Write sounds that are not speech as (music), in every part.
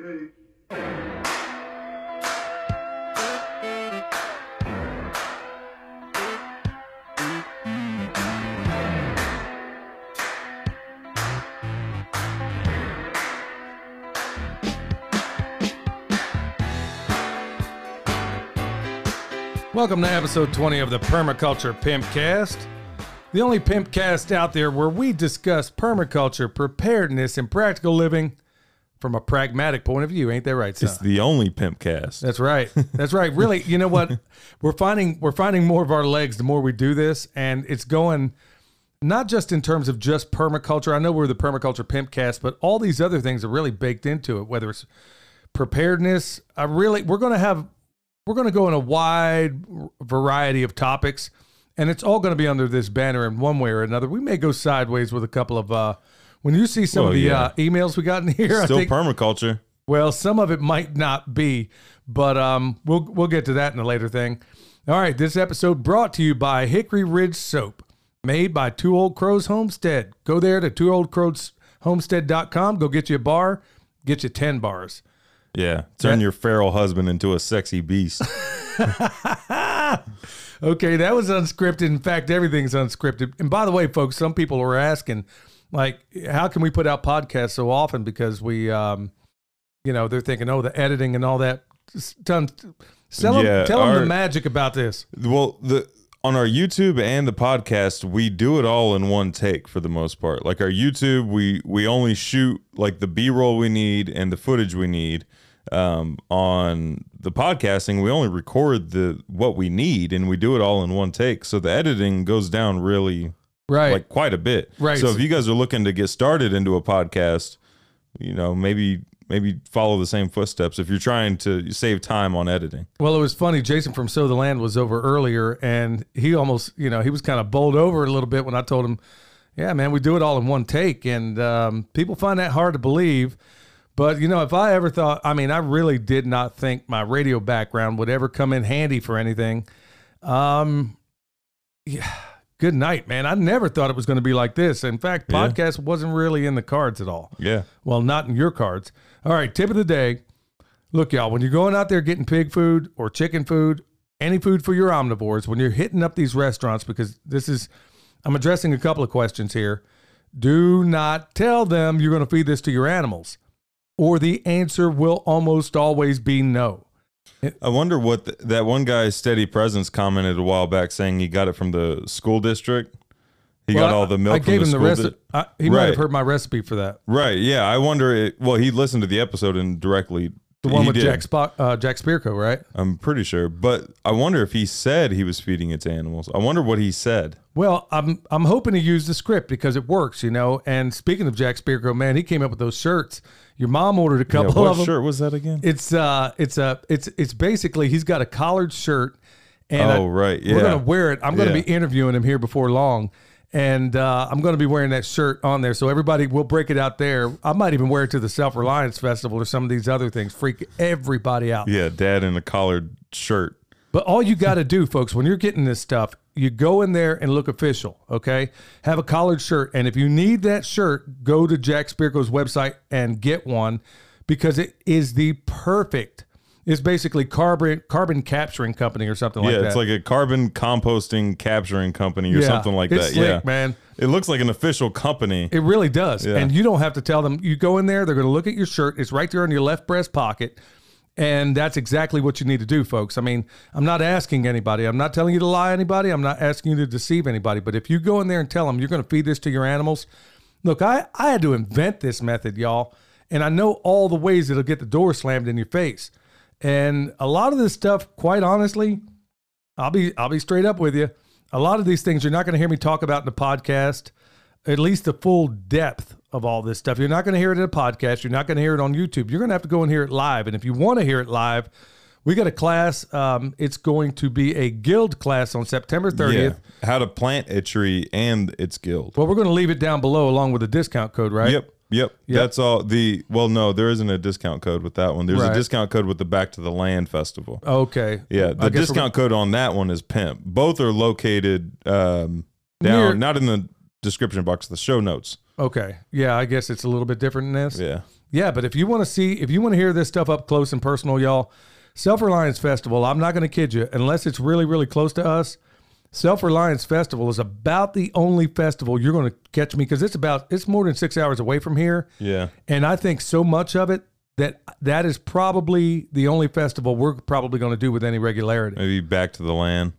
Okay. Welcome to episode 20 of the Permaculture Pimpcast, the only pimpcast out there where we discuss permaculture, preparedness, and practical living from a pragmatic point of view. Ain't that right, son? It's the only pimp cast. That's right. (laughs) That's right. Really, you know what? We're finding we're finding more of our legs the more we do this, and it's going not just in terms of just permaculture. I know we're the permaculture pimpcast, but all these other things are really baked into it. Whether it's preparedness, I really we're going to have we're going to go in a wide variety of topics, and it's all going to be under this banner in one way or another. We may go sideways with a couple of. uh when you see some of the yeah. uh, emails we got in here, Still I think permaculture. well, some of it might not be, but um, we'll we'll get to that in a later thing. All right, this episode brought to you by Hickory Ridge Soap, made by Two Old Crows Homestead. Go there to twooldcrowshomestead.com. Go get you a bar, get you ten bars. Yeah. Turn That- your feral husband into a sexy beast. (laughs) Okay, that was unscripted. In fact, everything's unscripted. And by the way, folks, some people were asking, like, how can we put out podcasts so often? Because we, um, you know, they're thinking, oh, the editing and all that. Just Tell them, tell them, Yeah, tell them the magic about this. well, the on our YouTube and the podcast, we do it all in one take for the most part. Like our YouTube, we we only shoot like the B-roll we need and the footage we need. Um, on the podcasting, we only record the what we need and we do it all in one take. So the editing goes down really Right. like quite a bit. Right. So if you guys are looking to get started into a podcast, you know, maybe maybe follow the same footsteps if you're trying to save time on editing. Well, it was funny. Jason from so the Land was over earlier, and he almost, you know, he was kind of bowled over a little bit when I told him, "Yeah, man, we do it all in one take," and um, people find that hard to believe. But you know, if I ever thought, I mean, I really did not think my radio background would ever come in handy for anything. Um, yeah, good night, man. I never thought it was going to be like this. In fact, Yeah. podcast wasn't really in the cards at all. Yeah. Well, not in your cards. All right, tip of the day. Look, y'all, when you're going out there getting pig food or chicken food, any food for your omnivores, when you're hitting up these restaurants, because this is, I'm addressing a couple of questions here. Do not tell them you're going to feed this to your animals, or the answer will almost always be no. I wonder what th- that one guy, Steady Presence, commented a while back saying he got it from the school district. He got Well, all the milk. I gave from him the rest. di- he might have heard my recipe for that. right. Yeah. I wonder. It, well, he listened to the episode and directly. The one with did. Jack Spock, uh, Jack Spirko, right? I'm pretty sure, but I wonder if he said he was feeding it to animals. I wonder what he said. Well, I'm I'm hoping to use the script because it works, you know. And speaking of Jack Spirko, man, he came up with those shirts. Your mom ordered a Yeah, couple what of them. shirt was that again? It's uh, it's a, it's it's basically he's got a collared shirt, and Oh, I- right, we're gonna wear it. I'm gonna Yeah. be interviewing him here before long, and uh, I'm gonna be wearing that shirt on there. So everybody we'll break it out there. I might even wear it to the Self Reliance Festival or some of these other things. Freak everybody out. yeah, dad in a collared shirt. But all you got to do, folks, when you're getting this stuff, you go in there and look official, okay? Have a collared shirt. And if you need that shirt, go to Jack Spirko's website and get one because it is the perfect. It's basically carbon carbon capturing company or something like that. yeah, it's like a carbon composting capturing company or Yeah, something like it's that. slick, yeah, man. It looks like an official company. It really does. Yeah. And you don't have to tell them. You go in there, they're going to look at your shirt. It's right there in your left breast pocket. And that's exactly what you need to do, folks. I mean, I'm not asking anybody. I'm not telling you to lie to anybody. I'm not asking you to deceive anybody. But if you go in there and tell them you're going to feed this to your animals, look, I, I had to invent this method, y'all. And I know all the ways it'll get the door slammed in your face. And a lot of this stuff, quite honestly, I'll be I'll be straight up with you. A lot of these things you're not going to hear me talk about in the podcast, at least the full depth of all this stuff. You're not going to hear it in a podcast. You're not going to hear it on YouTube. You're going to have to go and hear it live. And if you want to hear it live, we got a class. Um, it's going to be a guild class on September 30th. Yeah, how to plant a tree and its guild. Well, we're going to leave it down below along with the discount code, right? Yep. Yep. That's all the well no, there isn't a discount code with that one. There's Right. a discount code with the Back to the Land Festival. Okay. Yeah, the discount code on that one is pimp. Both are located um down Near- not in the description box the show notes. Okay. Yeah, I guess it's a little bit different than this. Yeah. Yeah, but if you want to see, if you want to hear this stuff up close and personal, y'all, Self Reliance Festival, I'm not going to kid you, unless it's really, really close to us. Self Reliance Festival is about the only festival you're going to catch me because it's about, it's more than six hours away from here. Yeah. And I think so much of it that that is probably the only festival we're probably going to do with any regularity. Maybe back to the land.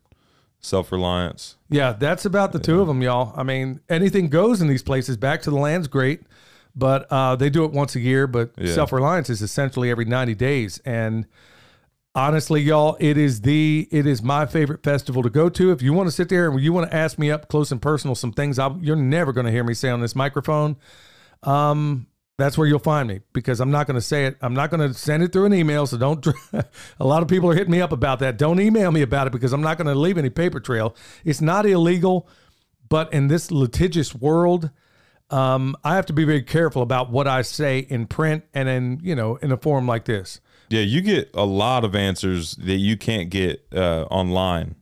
Self reliance. Yeah, that's about the two of them, y'all. I mean, anything goes in these places. Back to the land's great, but uh, they do it once a year. But Yeah. self reliance is essentially every ninety days. And honestly, y'all, it is the it is my favorite festival to go to. If you want to sit there and you want to ask me up close and personal some things, I, you're never going to hear me say on this microphone. Um, that's where you'll find me because I'm not going to say it. I'm not going to send it through an email. So don't. (laughs) a lot of people are hitting me up about that. Don't email me about it because I'm not going to leave any paper trail. It's not illegal, but in this litigious world, um, I have to be very careful about what I say in print and in you know in a forum like this. Yeah, you get a lot of answers that you can't get uh, online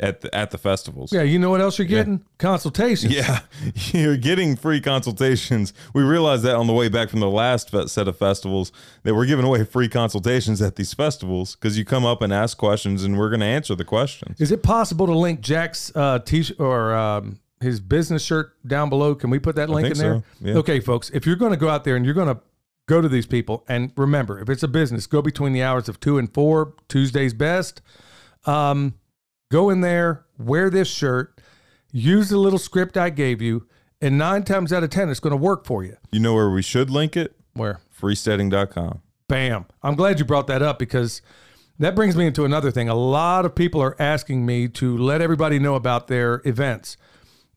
at the at the festivals. Yeah, you know what else you're getting? Consultations. Yeah, (laughs) you're getting free consultations. We realized that on the way back from the last set of festivals that we're giving away free consultations at these festivals because you come up and ask questions and we're going to answer the questions. Is it possible to link Jack's uh, t-shirt or um, his business shirt down below? Can we put that link in think there? so, yeah. Okay, folks. If you're going to go out there and you're going to go to these people, and remember, if it's a business, go between the hours of two and four. Tuesday's best. Um, go in there, wear this shirt, use the little script I gave you, and nine times out of ten, it's going to work for you. You know where we should link it? Where? Freesteading.com. Bam. I'm glad you brought that up because that brings me into another thing. A lot of people are asking me to let everybody know about their events.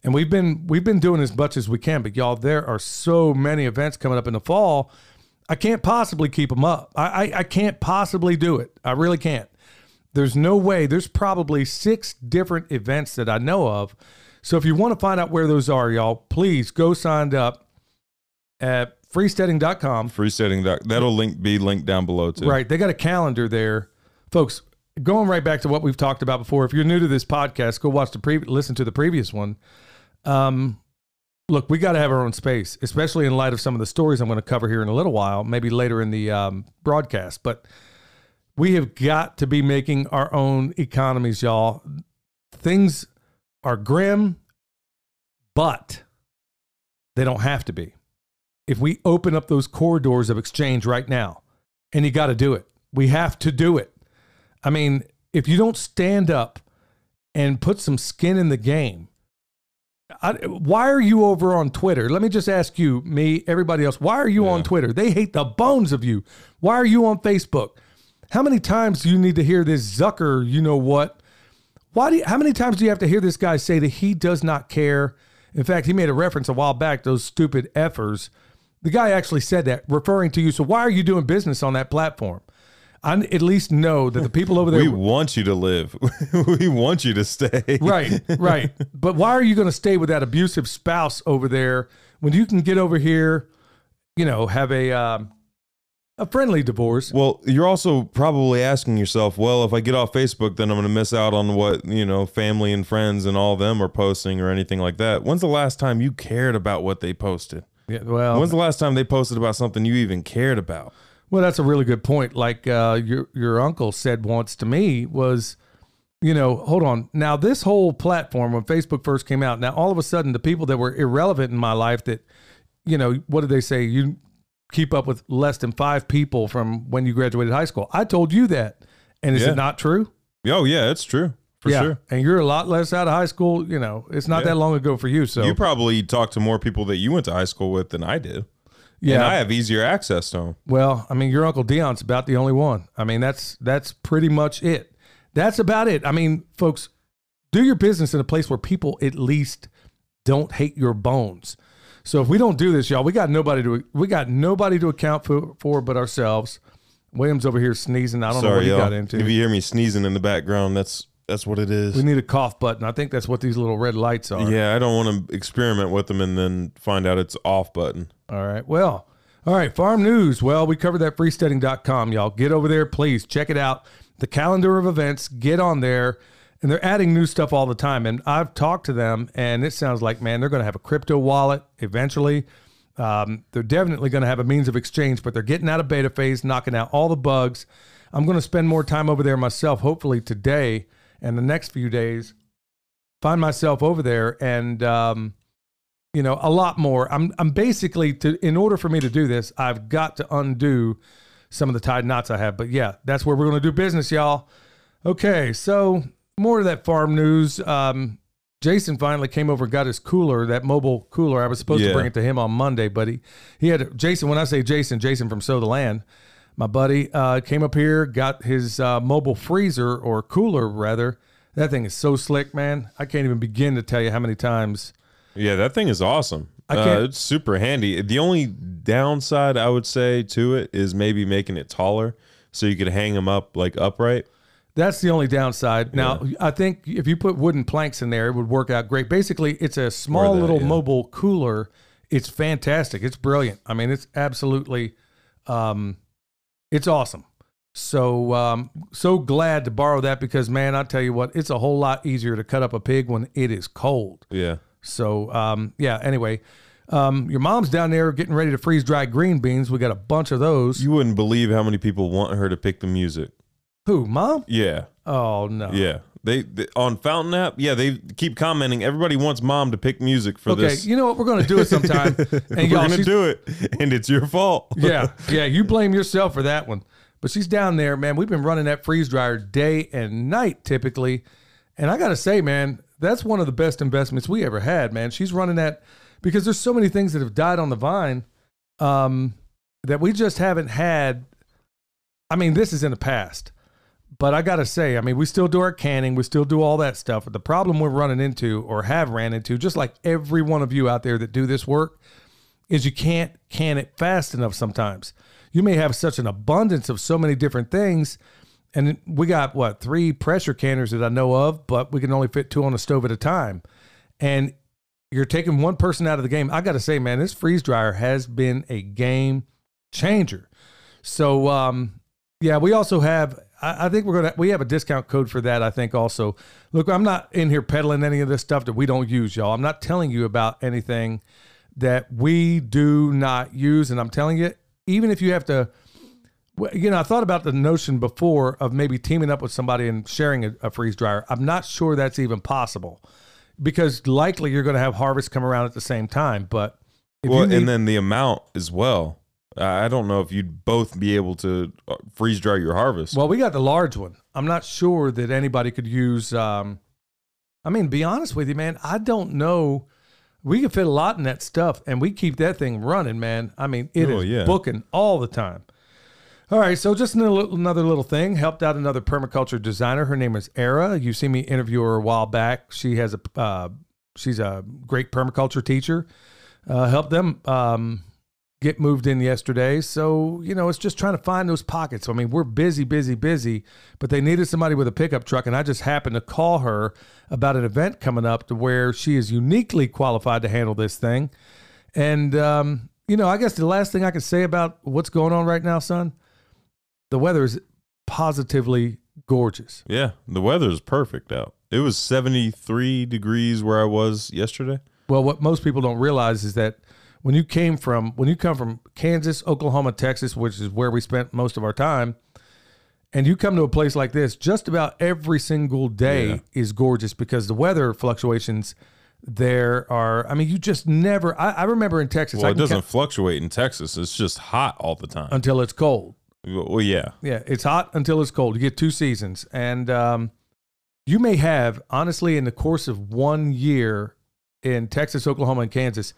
And we've been we've been doing as much as we can, but y'all, there are so many events coming up in the fall. I can't possibly keep them up. I, I, I can't possibly do it. I really can't. There's no way. There's probably six different events that I know of. So if you want to find out where those are, y'all, please go sign up at freesteading.com. Freesteading. doc- That'll link be linked down below too. Right. They got a calendar there. Folks, going right back to what we've talked about before. If you're new to this podcast, go watch the pre listen to the previous one. Um look, we got to have our own space, especially in light of some of the stories I'm going to cover here in a little while, maybe later in the um, broadcast, but we have got to be making our own economies, y'all. Things are grim, but they don't have to be. If we open up those corridors of exchange right now, and you got to do it, we have to do it. I mean, if you don't stand up and put some skin in the game, I, why are you over on Twitter? Let me just ask you, me, everybody else, why are you on Twitter? They hate the bones of you. Why are you on Facebook? How many times do you need to hear this Zucker, you know what? Why do you, how many times do you have to hear this guy say that he does not care? In fact, he made a reference a while back, those stupid effers. The guy actually said that, referring to you. So why are you doing business on that platform? I at least know that the people over there (laughs) We want you to live. (laughs) we want you to stay. right, right. But why are you going to stay with that abusive spouse over there when you can get over here, you know, have a um, a friendly divorce? Well, you're also probably asking yourself, well, if I get off Facebook, then I'm going to miss out on what, you know, family and friends and all them are posting or anything like that. When's the last time you cared about what they posted? Yeah, well, When's the last time they posted about something you even cared about? well, that's a really good point. Like uh, your your uncle said once to me was, you know, hold on. Now this whole platform when Facebook first came out, now all of a sudden the people that were irrelevant in my life that, you know, what did they say? You keep up with less than five people from when you graduated high school. I told you that, and is Yeah. it not true? Oh, yeah, it's true. For yeah, sure. and you're a lot less out of high school. You know, it's not Yeah. that long ago for you. So You probably talked to more people that you went to high school with than I did. yeah, And I have easier access to them. well, I mean, your uncle Dion's about the only one. I mean, that's that's pretty much it. That's about it. I mean, folks, do your business in a place where people at least don't hate your bones. So if we don't do this, y'all, we got nobody to we got nobody to account for, for but ourselves. Williams over here sneezing. I don't know what he y'all. got into. If you hear me sneezing in the background, that's that's what it is. we need a cough button. I think that's what these little red lights are. yeah, I don't want to experiment with them and then find out it's off button. All right. Well, all right. Farm news. Well, we covered that freesteading.com, y'all. Get over there, please. Check it out. The calendar of events. Get on there and they're adding new stuff all the time. And I've talked to them, and it sounds like, man, they're going to have a crypto wallet eventually. Um, they're definitely going to have a means of exchange, but they're getting out of beta phase, knocking out all the bugs. I'm going to spend more time over there myself, hopefully today and the next few days. Find myself over there and, um, you know, a lot more. I'm, I'm basically to, in order for me to do this, I've got to undo some of the tied knots I have. But yeah, that's where we're going to do business, y'all. Okay, so more of that farm news. Um, Jason finally came over got his cooler, that mobile cooler. I was supposed Yeah. to bring it to him on Monday, but he, he had Jason. When I say Jason, Jason from So the Land, my buddy uh, came up here, got his uh, mobile freezer or cooler rather. That thing is so slick, man. I can't even begin to tell you how many times. Yeah, that thing is awesome. I Uh, can't- it's super handy. The only downside I would say to it is maybe making it taller so you could hang them up like upright. That's the only downside. Now, I think if you put wooden planks in there, it would work out great. Basically, it's a small that, little yeah. mobile cooler. It's fantastic. It's brilliant. I mean, it's absolutely, um, it's awesome. So, um, so glad to borrow that because, man, I tell you what, it's a whole lot easier to cut up a pig when it is cold. Yeah. So, um, yeah. Anyway, um, your mom's down there getting ready to freeze dry green beans. We got a bunch of those. You wouldn't believe how many people want her to pick the music. Who, mom? Yeah. Oh no. Yeah. They, they on Fountain app, yeah, they keep commenting. Everybody wants mom to pick music for this. Okay, this. you know what? We're going to do it sometime. (laughs) And We're gonna do it, and it's your fault. (laughs) yeah, yeah. You blame yourself for that one. But she's down there, man. We've been running that freeze dryer day and night typically. And I got to say, man, that's one of the best investments we ever had, man. She's running that because there's so many things that have died on the vine um, that we just haven't had. I mean, this is in the past. But I got to say, I mean, we still do our canning, we still do all that stuff. But the problem we're running into or have ran into, just like every one of you out there that do this work, is you can't can it fast enough sometimes. You may have such an abundance of so many different things. And we got what, three pressure canners that I know of, but we can only fit two on the stove at a time. And you're taking one person out of the game. I got to say, man, this freeze dryer has been a game changer. So, um, yeah, we also have. I, I think we're gonna. We have a discount code for that. I think also. Look, I'm not in here peddling any of this stuff that we don't use, y'all. I'm not telling you about anything that we do not use, and I'm telling you, even if you have to. You know, I thought about the notion before of maybe teaming up with somebody and sharing a, a freeze dryer. I'm not sure that's even possible because likely you're going to have harvest come around at the same time. But Well, need, and then the amount as well. I don't know if you'd both be able to uh, freeze dry your harvest. Well, we got the large one. I'm not sure that anybody could use. Um, I mean, be honest with you, man. I don't know. We can fit a lot in that stuff, and we keep that thing running, man. I mean, it is Oh, yeah. booking all the time. All right, so just another little, another little thing. Helped out another permaculture designer. Her name is Era. You see me interview her a while back. She has a uh, she's a great permaculture teacher. Uh, helped them um, get moved in yesterday. So, you know, it's just trying to find those pockets. I mean, we're busy, busy, busy, but they needed somebody with a pickup truck. And I just happened to call her about an event coming up to where she is uniquely qualified to handle this thing. And, um, you know, I guess the last thing I can say about what's going on right now, son, the weather is positively gorgeous. yeah, the weather is perfect out. It was 73 degrees where I was yesterday. Well, what most people don't realize is that when you came from when you come from Kansas, Oklahoma, Texas, which is where we spent most of our time, and you come to a place like this, just about every single day Yeah. is gorgeous because the weather fluctuations there are. I mean, you just never. I, I remember in Texas, Well, it doesn't count- fluctuate in Texas. It's just hot all the time. until it's cold. Well, yeah. Yeah, it's hot until it's cold. You get two seasons, and um, you may have honestly in the course of one year in Texas, Oklahoma, and Kansas,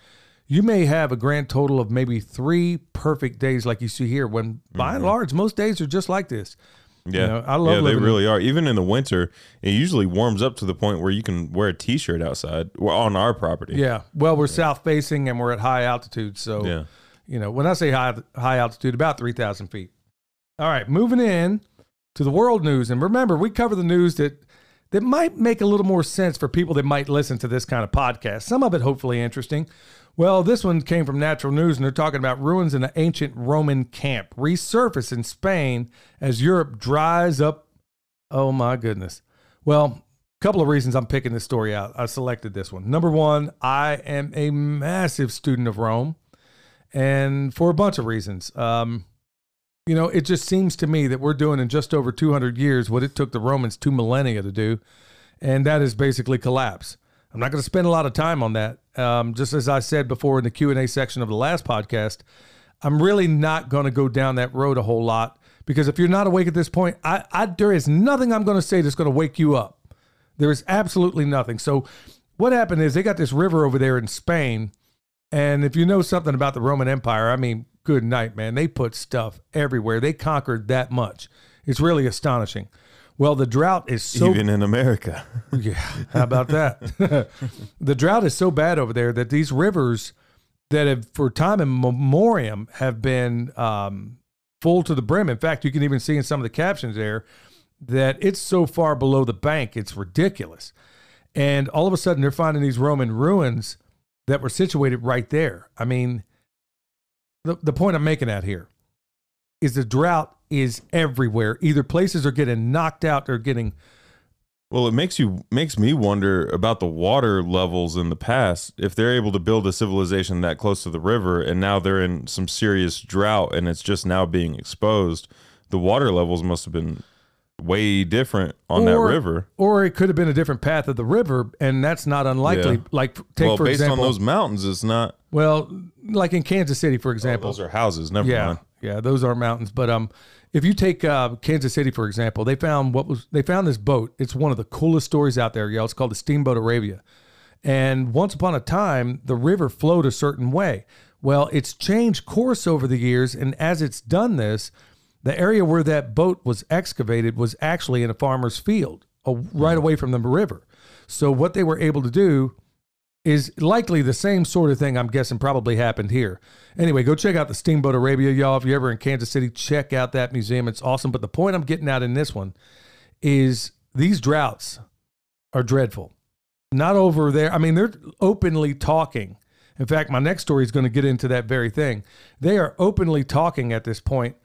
you may have a grand total of maybe three perfect days like you see here. When by and mm-hmm. large, most days are just like this. Yeah, know, I love Yeah, they living in- really are. Even in the winter, it usually warms up to the point where you can wear a t-shirt outside well, on our property. Yeah. Well, we're south facing and we're at high altitude, so Yeah. you know when I say high high altitude, about three thousand feet. All right, moving in to the world news, and remember, we cover the news that that might make a little more sense for people that might listen to this kind of podcast. Some of it hopefully interesting. Well, this one came from Natural News, and they're talking about ruins in an ancient Roman camp resurface in Spain as Europe dries up. Oh my goodness. Well, a couple of reasons I'm picking this story out. I selected this one. Number one, I am a massive student of Rome, and for a bunch of reasons. Um, you know, it just seems to me that we're doing in just over 200 years what it took the Romans two millennia to do, and that is basically collapse. I'm not going to spend a lot of time on that. Um, just as I said before in the Q and A section of the last podcast, I'm really not going to go down that road a whole lot because if you're not awake at this point, I, I there is nothing I'm going to say that's going to wake you up. There is absolutely nothing. So, what happened is they got this river over there in Spain, and if you know something about the Roman Empire, I mean, good night, man. They put stuff everywhere. They conquered that much. It's really astonishing. Well, the drought is so Even in America. (laughs) yeah, how about that? (laughs) the drought is so bad over there that these rivers that have, for time and memoriam, have been um, full to the brim. In fact, you can even see in some of the captions there that it's so far below the bank, it's ridiculous. And all of a sudden, they're finding these Roman ruins that were situated right there. I mean, the, the point I'm making out here is the drought is everywhere. Either places are getting knocked out or getting Well, it makes you makes me wonder about the water levels in the past. If they're able to build a civilization that close to the river, and now they're in some serious drought, and it's just now being exposed, the water levels must have been way different on that river. or it could have been a different path of the river, and that's not unlikely. Yeah. Like take well, for based example, on those mountains, it's not. well, like in Kansas City, for example. Those are houses. Never yeah, mind. yeah, those are mountains. But um, if you take uh, Kansas City for example, they found what was they found this boat. It's one of the coolest stories out there, y'all. It's called the Steamboat Arabia. And once upon a time, the river flowed a certain way. Well, it's changed course over the years, and as it's done this, the area where that boat was excavated was actually in a farmer's field, right away from the river. So what they were able to do is likely the same sort of thing I'm guessing probably happened here. Anyway, go check out the Steamboat Arabia, y'all. If you're ever in Kansas City, check out that museum. It's awesome. But the point I'm getting at in this one is these droughts are dreadful. Not over there. I mean, they're openly talking. In fact, my next story is going to get into that very thing. They are openly talking at this point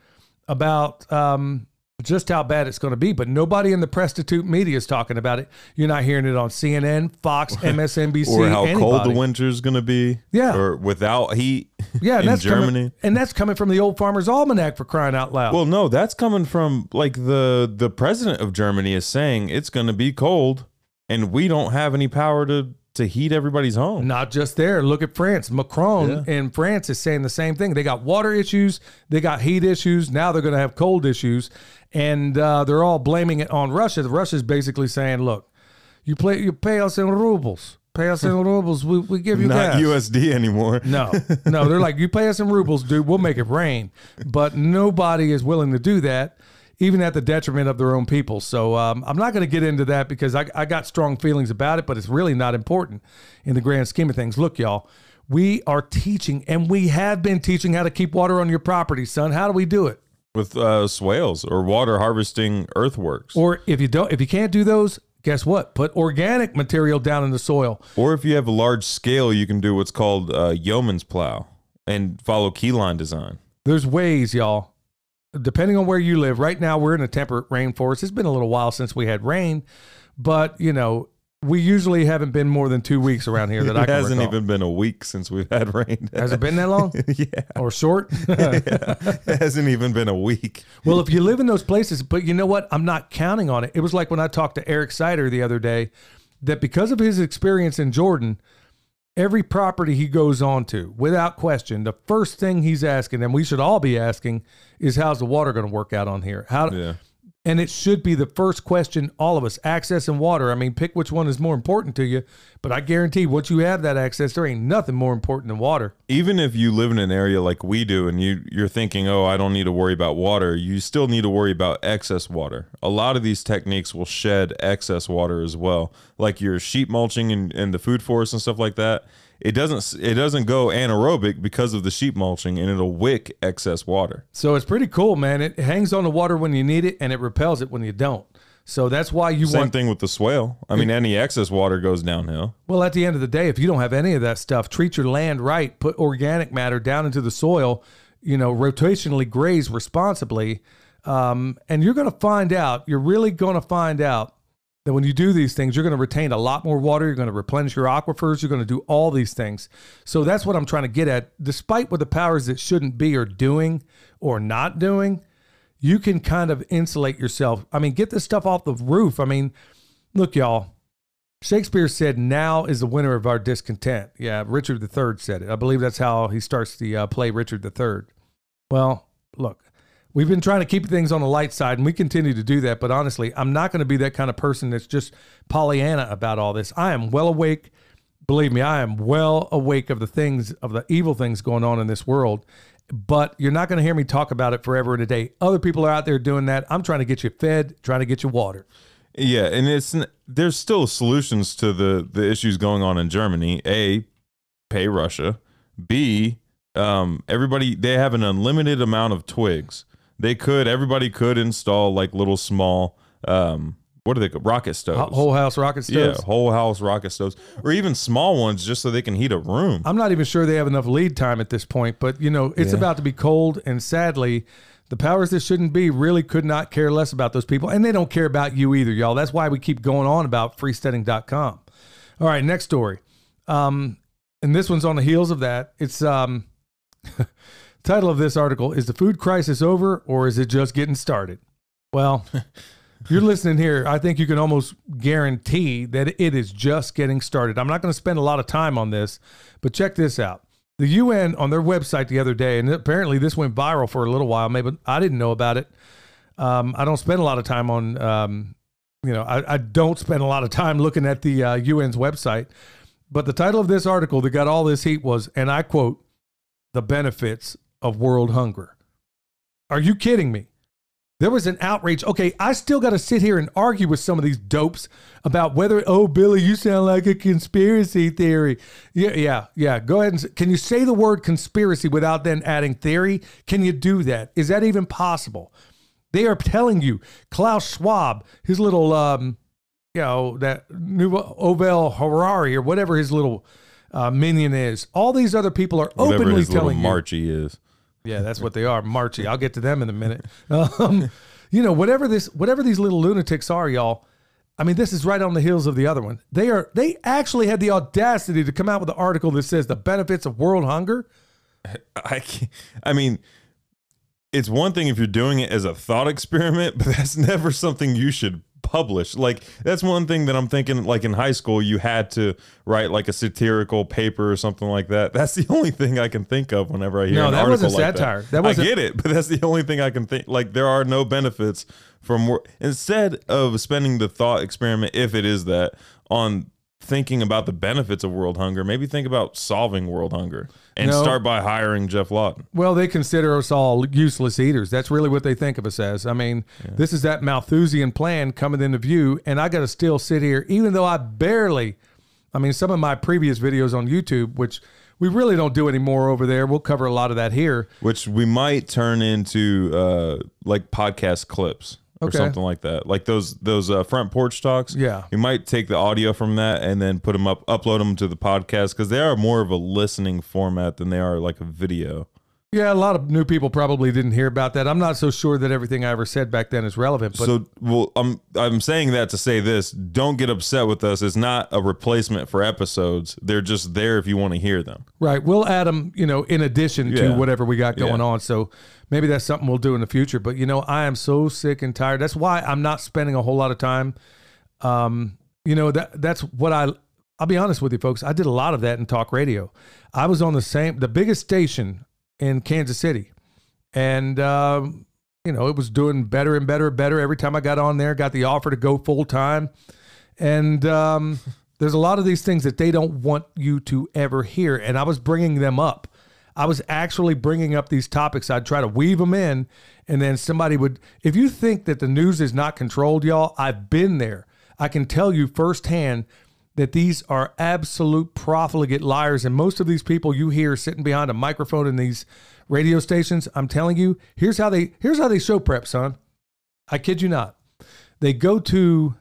about um, just how bad it's going to be, but nobody in the prostitute media is talking about it. You're not hearing it on CNN, Fox, (laughs) MSNBC, Or how cold the winter is going to be. Yeah. Or without heat. (laughs) Yeah, in that's Germany. coming, and that's coming from the old Farmer's Almanac for crying out loud. Well, no, that's coming from like the the president of Germany is saying it's going to be cold, and we don't have any power to to heat everybody's home. Not just there. Look at France. Macron Yeah. in France is saying the same thing. They got water issues, they got heat issues. Now they're going to have cold issues, and uh, they're all blaming it on Russia. The Russia's basically saying, "Look, you play, you pay us in rubles. Pay us in (laughs) rubles. We, we give you Not gas." USD anymore. (laughs) No, no, they're like, you pay us in rubles, dude. We'll make it rain. But nobody is willing to do that, even at the detriment of their own people. So um, I'm not going to get into that because I, I got strong feelings about it, but it's really not important in the grand scheme of things. Look, y'all, we are teaching and we have been teaching how to keep water on your property, son. How do we do it? with uh, swales or water harvesting earthworks. Or, if you don't, if you can't do those, guess what? Put organic material down in the soil. Or if you have a large scale, you can do what's called uh, Yeomans plow and follow keyline design. There's ways, y'all. Depending on where you live, right now we're in a temperate rainforest. It's been a little while since we had rain, but you know we usually haven't been more than two weeks around here that (laughs) I It can hasn't recall. even been a week since we've had rain. (laughs) Has it been that long (laughs) yeah. or short? it hasn't even been a week. well, if you live in those places, but you know what? I'm not counting on it. It was like when I talked to Eric Sider the other day that because of his experience in Jordan, every property he goes on to, without question, the first thing he's asking, and we should all be asking, is how's the water going to work out on here? How Yeah. And it should be the first question all of us access and water. I mean pick which one is more important to you but i guarantee once you have that access there ain't nothing more important than water. Even if you live in an area like we do and you you're thinking oh i don't need to worry about water you still need to worry about excess water. A lot of these techniques will shed excess water as well like your sheet mulching and, and the food forest and stuff like that it doesn't it doesn't go anaerobic because of the sheet mulching and it'll wick excess water. So it's pretty cool man. It hangs on the water when you need it and it repels it when you don't. So that's why you same want Same thing with the swale. I mean any excess water goes downhill. Well at the end of the day if you don't have any of that stuff treat your land right put organic matter down into the soil you know rotationally graze responsibly um, and you're going to find out you're really going to find out that when you do these things, you're going to retain a lot more water. You're going to replenish your aquifers. You're going to do all these things. So that's what I'm trying to get at. Despite what the powers that shouldn't be are doing or not doing, you can kind of insulate yourself. I mean, get this stuff off the roof. I mean, look, y'all. Shakespeare said, "Now is the winter of our discontent." Yeah, Richard III said it. I believe that's how he starts the uh, play Richard III. Well, look, we've been trying to keep things on the light side, and we continue to do that. But honestly, I'm not going to be that kind of person that's just Pollyanna about all this. I am well awake. Believe me, I am well awake of the things of the evil things going on in this world. But you're not going to hear me talk about it forever and a day. Other people are out there doing that. I'm trying to get you fed, trying to get you water. Yeah, and it's there's still solutions to the the issues going on in Germany. A, pay Russia. B, um, everybody they have an unlimited amount of twigs. They could everybody could install like little small um what are they called? rocket stoves. Whole house rocket stoves. yeah, whole house rocket stoves, or even small ones, just so they can heat a room. I'm not even sure they have enough lead time at this point, but you know, it's Yeah. about to be cold, and sadly, the powers that shouldn't be really could not care less about those people, and they don't care about you either, y'all. That's why we keep going on about freesteading.com. All right, next story. Um, and this one's on the heels of that. It's um, (laughs) title of this article is the food crisis over or is it just getting started? Well, (laughs) you're listening here. I think you can almost guarantee that it is just getting started. I'm not going to spend a lot of time on this, but check this out. The UN on their website the other day, and apparently this went viral for a little while. Maybe I didn't know about it. Um, I don't spend a lot of time on, um, you know, I, I don't spend a lot of time looking at the uh, UN's website. But the title of this article that got all this heat was, and I quote, "The benefits of world hunger." Are you kidding me? There was an outrage. Okay, I still got to sit here and argue with some of these dopes about whether, oh, Billy, you sound like a conspiracy theory. Yeah, yeah, yeah. Go ahead and can you say the word conspiracy without then adding theory? Can you do that? Is that even possible? They are telling you, Klaus Schwab, his little, um, you know, that new Yuval Harari or whatever his little uh, minion is. All these other people are Whatever openly telling you. Marchy is. Yeah, that's what they are, Marchy. I'll get to them in a minute. (laughs) Um, (laughs) you know, whatever this, whatever these little lunatics are, y'all. I mean, this is right on the heels of the other one. They are. They actually had the audacity to come out with an article that says the benefits of world hunger. (laughs) I I mean, it's one thing if you're doing it as a thought experiment, but that's never something you should publish. Like that's one thing that I'm thinking. Like in high school, you had to write like a satirical paper or something like that. That's the (laughs) only thing I can think of whenever I hear No, an that article wasn't like satire. That. That wasn't- I get it, but that's the only thing I can think. Like there are no benefits from instead of spending the thought experiment, if it is that, on thinking about the benefits of world hunger. Maybe think about solving world hunger and No. start by hiring Geoff Lawton. Well, they consider us all useless eaters. That's really what they think of us as. I mean, this is that Malthusian plan coming into view, and I got to still sit here, even though I barely. I mean, some of my previous videos on YouTube, which we really don't do anymore over there. We'll cover a lot of that here. which we might turn into uh like podcast clips or Okay. something like that like those those uh, front porch talks Yeah. we might take the audio from that and then put them up upload them to the podcast because they are more of a listening format than they are like a video Yeah, a lot of new people probably didn't hear about that. I'm not so sure that everything I ever said back then is relevant, but so well i'm i'm saying that to say this don't get upset with us it's not a replacement for episodes they're just there if you want to hear them right, we'll add them, you know, in addition to Yeah. whatever we got going Yeah. on. So maybe that's something we'll do in the future. But you know, I am so sick and tired. That's why I'm not spending a whole lot of time. Um, you know that that's what I. I'll be honest with you, folks. I did a lot of that in talk radio. I was on the same, the biggest station in Kansas City, and um, you know it was doing better and better and better every time I got on there. Got the offer to go full time, and um, (laughs) there's a lot of these things that they don't want you to ever hear. And I was bringing them up. I was actually bringing up these topics. I'd try to weave them in, and then somebody would. If you think that the news is not controlled, y'all, I've been there. I can tell you firsthand that these are absolute profligate liars. And most of these people you hear sitting behind a microphone in these radio stations, I'm telling you, here's how they here's how they show prep, son. I kid you not. They go to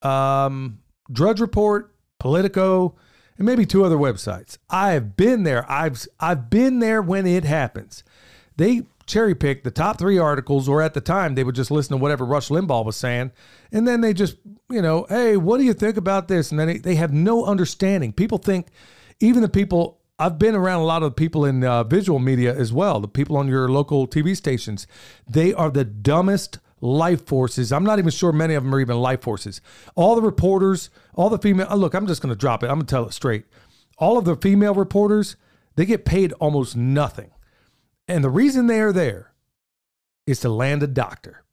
um, Drudge Report, Politico, and maybe two other websites. I have been there. I've I've been there when it happens. They cherry pick the top three articles, or at the time they would just listen to whatever Rush Limbaugh was saying, and then they just, you know, hey, what do you think about this? And then they, they have no understanding. People think, even the people I've been around a lot of people in uh, visual media as well, the people on your local TV stations. They are the dumbest life forces. I'm not even sure many of them are even life forces. All the reporters, all the female, oh, look, I'm just going to drop it. I'm going to tell it straight. All of the female reporters, they get paid almost nothing. And the reason they are there is to land a doctor.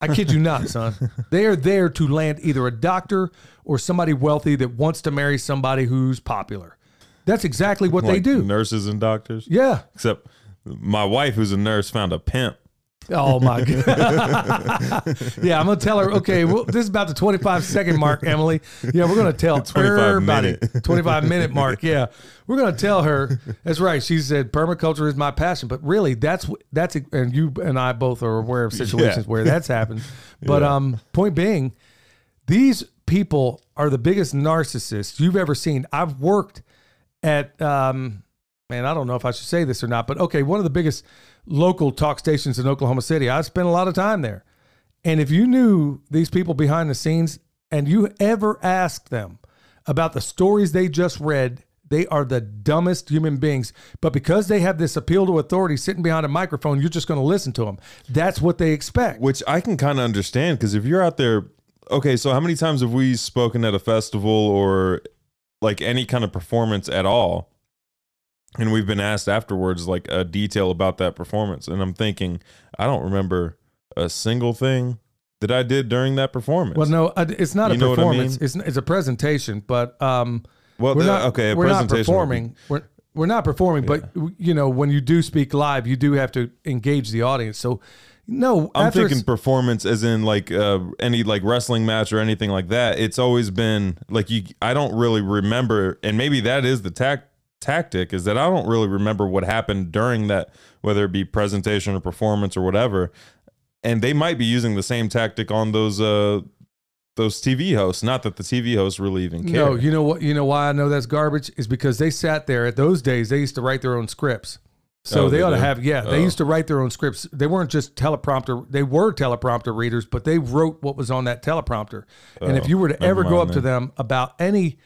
I kid you not, son. (laughs) They are there to land either a doctor or somebody wealthy that wants to marry somebody who's popular. That's exactly what they do. Nurses and doctors. Yeah. Except my wife, who's a nurse, found a pimp. Oh my god. (laughs) yeah, I'm gonna tell her. Okay, well, this is about the 25 second mark, Emily. Yeah, we're gonna tell (laughs) 25 everybody. minute. (laughs) 25 minute mark. Yeah, we're gonna tell her. That's right. She said permaculture is my passion, but really, that's that's and you and I both are aware of situations Yeah. where that's happened. But Yeah. um, point being, these people are the biggest narcissists you've ever seen. I've worked at um, man, I don't know if I should say this or not, but okay, one of the biggest local talk stations in Oklahoma City. I spent a lot of time there. And if you knew these people behind the scenes and you ever asked them about the stories they just read, they are the dumbest human beings. But because they have this appeal to authority sitting behind a microphone, you're just going to listen to them. That's what they expect. Which I can kind of understand because if you're out there, okay, so how many times have we spoken at a festival or like any kind of performance at all? And we've been asked afterwards, like a detail about that performance. And I'm thinking, I don't remember a single thing that I did during that performance. Well, no, it's not You a what I performance. mean? It's, it's a presentation, but um, Well, we're the- not okay, a we're not would be- performing. We're we're not performing, but you know when you do speak live, you do have to engage the audience. So no, I'm thinking performance as in like uh, any like wrestling match or anything like that. It's always been like you. I don't really remember, and maybe that is the tac- tactic is that I don't really remember what happened during that, whether it be presentation or performance or whatever. And they might be using the same tactic on those uh those TV hosts. Not that the TV hosts really even care. no, you know what? You know why I know that's garbage is because they sat there at those days. They used to write their own scripts. So Oh, they they ought to have, yeah, they Oh. used to write their own scripts. They weren't just teleprompter, they were teleprompter readers, but they wrote what was on that teleprompter. and if Oh, you were to ever go up to them about any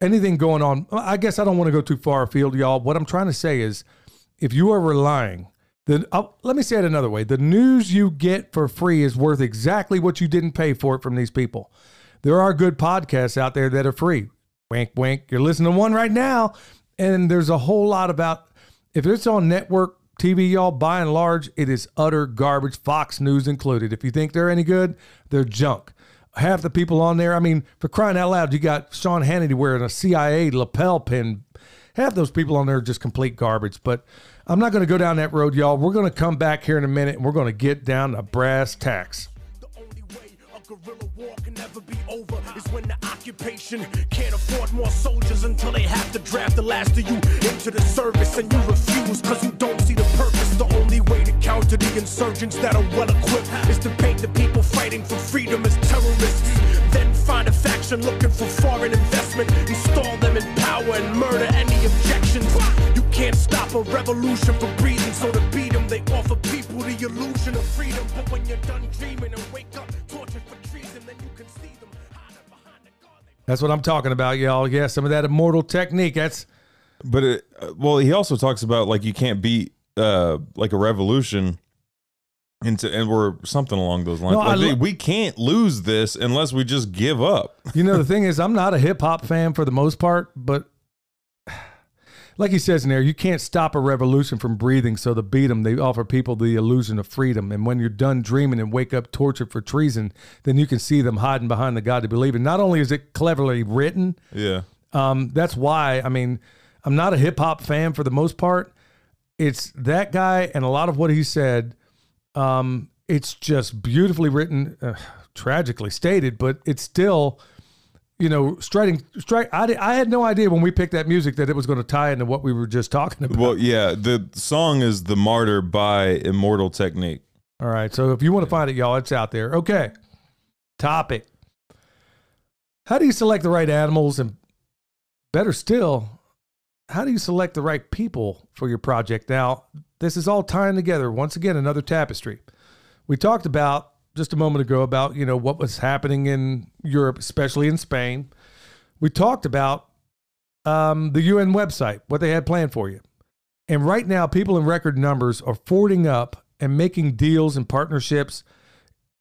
anything going on, I guess I don't want to go too far afield, y'all. What I'm trying to say is if you are relying, then oh, uh, let me say it another way. The news you get for free is worth exactly what you didn't pay for it from these people. There are good podcasts out there that are free. Wink, wink. You're listening to one right now. And there's a whole lot about, if it's on network TV, y'all, by and large, it is utter garbage, Fox News included. If you think they're any good, they're junk. Half the people on there, I mean, for crying out loud, you got Sean Hannity wearing a CIA lapel pin. Half those people on there are just complete garbage. But I'm not going to go down that road, y'all. We're going to come back here in a minute and we're going to get down to brass tacks. Guerrilla war can never be over is when the occupation can't afford more soldiers until they have to draft the last of you into the service and you refuse because you don't see the purpose. The only way to counter the insurgents that are well equipped is to paint the people fighting for freedom as terrorists. Then find a faction looking for foreign investment, install them in power and murder any objections. You can't stop a revolution for breathing, so to beat them, they offer people the illusion of freedom. But when you're done dreaming and wake up, That's what I'm talking about, y'all. Yeah, some of that immortal technique. That's But it, uh, well, he also talks about like you can't beat uh like a revolution into and we're something along those lines. No, like lo- we can't lose this unless we just give up. You know, the thing is, I'm not a hip hop fan for the most part, but like he says in there, you can't stop a revolution from breathing. So to beat them, they offer people the illusion of freedom. And when you're done dreaming and wake up tortured for treason, then you can see them hiding behind the God to believe in. Not only is it cleverly written, Yeah. um, that's why, I mean, I'm not a hip hop fan for the most part. It's that guy and a lot of what he said. Um, it's just beautifully written, uh, tragically stated, but it's still, you know, striking. Strike. I, I had no idea when we picked that music that it was going to tie into what we were just talking about. Well, yeah, the song is "The Martyr" by Immortal Technique. All right. So if you want to find it, y'all, it's out there. Okay. Topic. How do you select the right animals? And better still, how do you select the right people for your project? Now, This is all tying together. Once again, another tapestry. We talked about just a moment ago about, you know, what was happening in Europe, especially in Spain. We talked about um, the UN website, what they had planned for you. And right now, people in record numbers are fording up and making deals and partnerships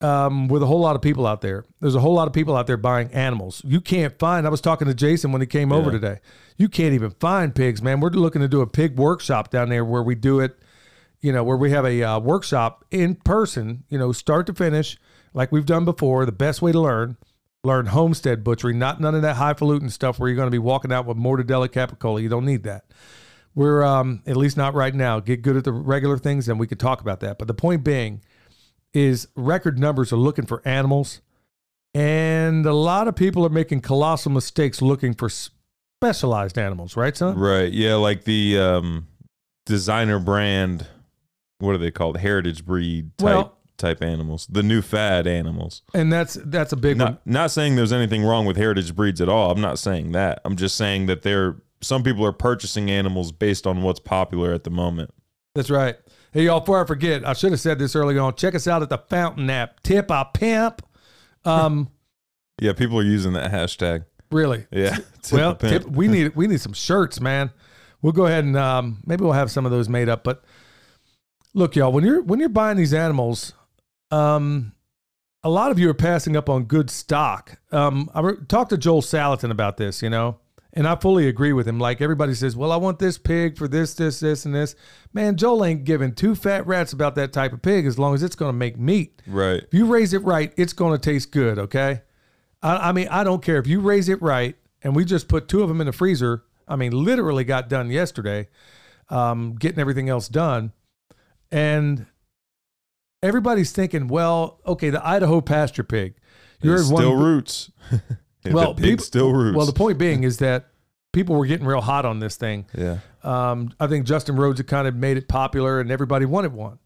um, with a whole lot of people out there. There's a whole lot of people out there buying animals. You can't find. I was talking to Jason when he came over today. You can't even find pigs, man. We're looking to do a pig workshop down there where we do it. You know, where we have a uh, workshop in person. You know, start to finish, like we've done before. The best way to learn. Learn homestead butchery, not none of that highfalutin stuff where you're going to be walking out with mortadella capicola. You don't need that. We're um, at least not right now. Get good at the regular things, and we could talk about that. But the point being is record numbers are looking for animals, and a lot of people are making colossal mistakes looking for specialized animals. Right, son? Right. Yeah, like the um, designer brand. What are they called? Heritage breed type Well- type animals. The new fad animals. And that's that's a big one. Not not saying there's anything wrong with heritage breeds at all. I'm not saying that. I'm just saying that there some people are purchasing animals based on what's popular at the moment. That's right. Hey, y'all, before I forget, I should have said this early on. Check us out at the Fountain app. Tip a pimp. Um, (laughs) Yeah, people are using that hashtag. really. Yeah. (laughs) Tip well, tip, we need we need some shirts, man. We'll go ahead and um, maybe we'll have some of those made up. But look, y'all, when you're when you're buying these animals, um, a lot of you are passing up on good stock. Um, I re- talked to Joel Salatin about this, you know, and I fully agree with him. Like everybody says, well, I want this pig for this, this, this, and this. Man, Joel ain't giving two fat rats about that type of pig as long as it's going to make meat. right. If you raise it right, it's going to taste good. Okay. I, I mean, I don't care if you raise it right. And we just put two of them in the freezer. I mean, literally got done yesterday, um, getting everything else done. And everybody's thinking, well, okay, the Idaho pasture pig. You It's heard still one. roots. (laughs) Well, the pig people- still roots. Well, the point being is that people were getting real hot on this thing. yeah. Um, I think Justin Rhodes had kind of made it popular, and everybody wanted one.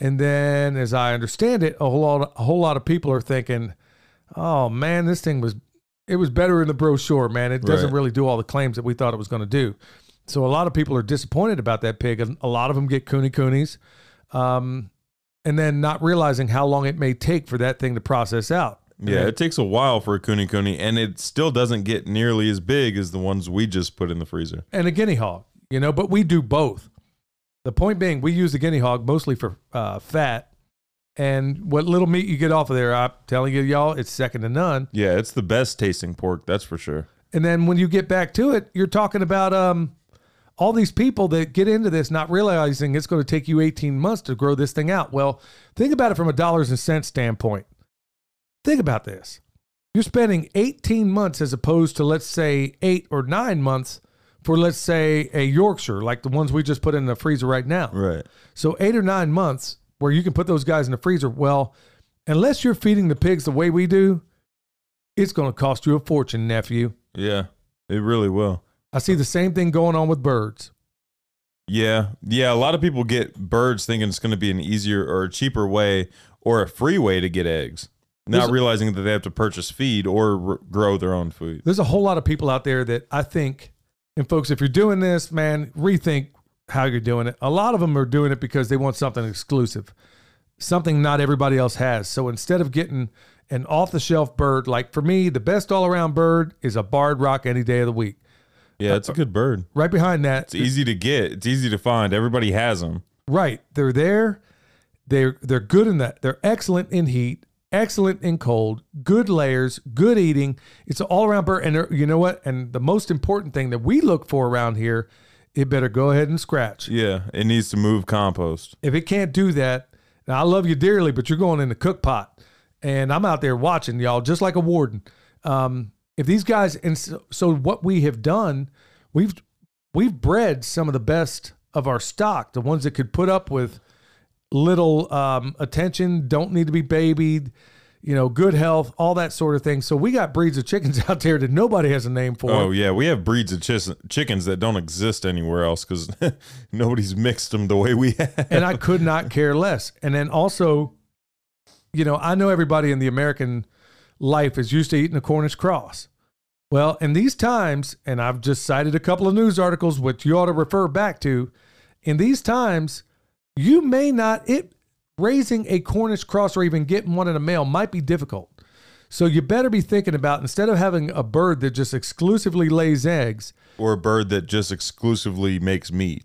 And then, as I understand it, a whole lot, a whole lot of people are thinking, "Oh man, this thing was, it was better in the brochure, man. It doesn't Right. really do all the claims that we thought it was going to do." So a lot of people are disappointed about that pig, and a lot of them get kunekunes, um, and then not realizing how long it may take for that thing to process out. Yeah, it takes a while for a kunekune, and it still doesn't get nearly as big as the ones we just put in the freezer. and a guinea hog, you know, but we do both. The point being, we use the guinea hog mostly for uh, fat, and what little meat you get off of there, I'm telling you, y'all, it's second to none. Yeah, it's the best tasting pork, that's for sure. And then when you get back to it, you're talking about um, all these people that get into this not realizing it's going to take you 18 months to grow this thing out. Well, think about it from a dollars and cents standpoint. Think about this. You're spending 18 months as opposed to, let's say, eight or nine months for, let's say, a Yorkshire, like the ones we just put in the freezer right now. Right. So, eight or nine months where you can put those guys in the freezer. Well, unless you're feeding the pigs the way we do, it's going to cost you a fortune, nephew. Yeah, it really will. I see the same thing going on with birds. Yeah. Yeah, a lot of people get birds thinking it's going to be an easier or a cheaper way or a free way to get eggs, not realizing that they have to purchase feed or r- grow their own food. There's a whole lot of people out there that I think, and folks, if you're doing this, man, rethink how you're doing it. A lot of them are doing it because they want something exclusive, something not everybody else has. So instead of getting an off the shelf bird, like for me, the best all around bird is a barred rock any day of the week. Yeah, it's a good bird. Right behind that, It's easy to get. It's easy to find. Everybody has them. Right. They're there. They're they're good in that. They're excellent in heat, excellent in cold, good layers, good eating. It's an all around bird. And you know what? And the most important thing that we look for around here, it better go ahead and scratch. Yeah, it needs to move compost. If it can't do that, now I love you dearly, but you're going in the cook pot, and I'm out there watching y'all just like a warden. Um, if these guys, and so, so what we have done, we've we've bred some of the best of our stock, the ones that could put up with little um, attention, don't need to be babied, you know, good health, all that sort of thing. So we got breeds of chickens (laughs) out there that nobody has a name for. Oh yeah, we have breeds of chis- chickens that don't exist anywhere else because (laughs) nobody's mixed them the way we (laughs) have. and I could not care less. And then also, you know, I know everybody in the American life is used to eating a Cornish cross. Well, in these times, and I've just cited a couple of news articles which you ought to refer back to, in these times, you may not it raising a Cornish cross or even getting one in a mail might be difficult. So you better be thinking about instead of having a bird that just exclusively lays eggs, Or a bird that just exclusively makes meat.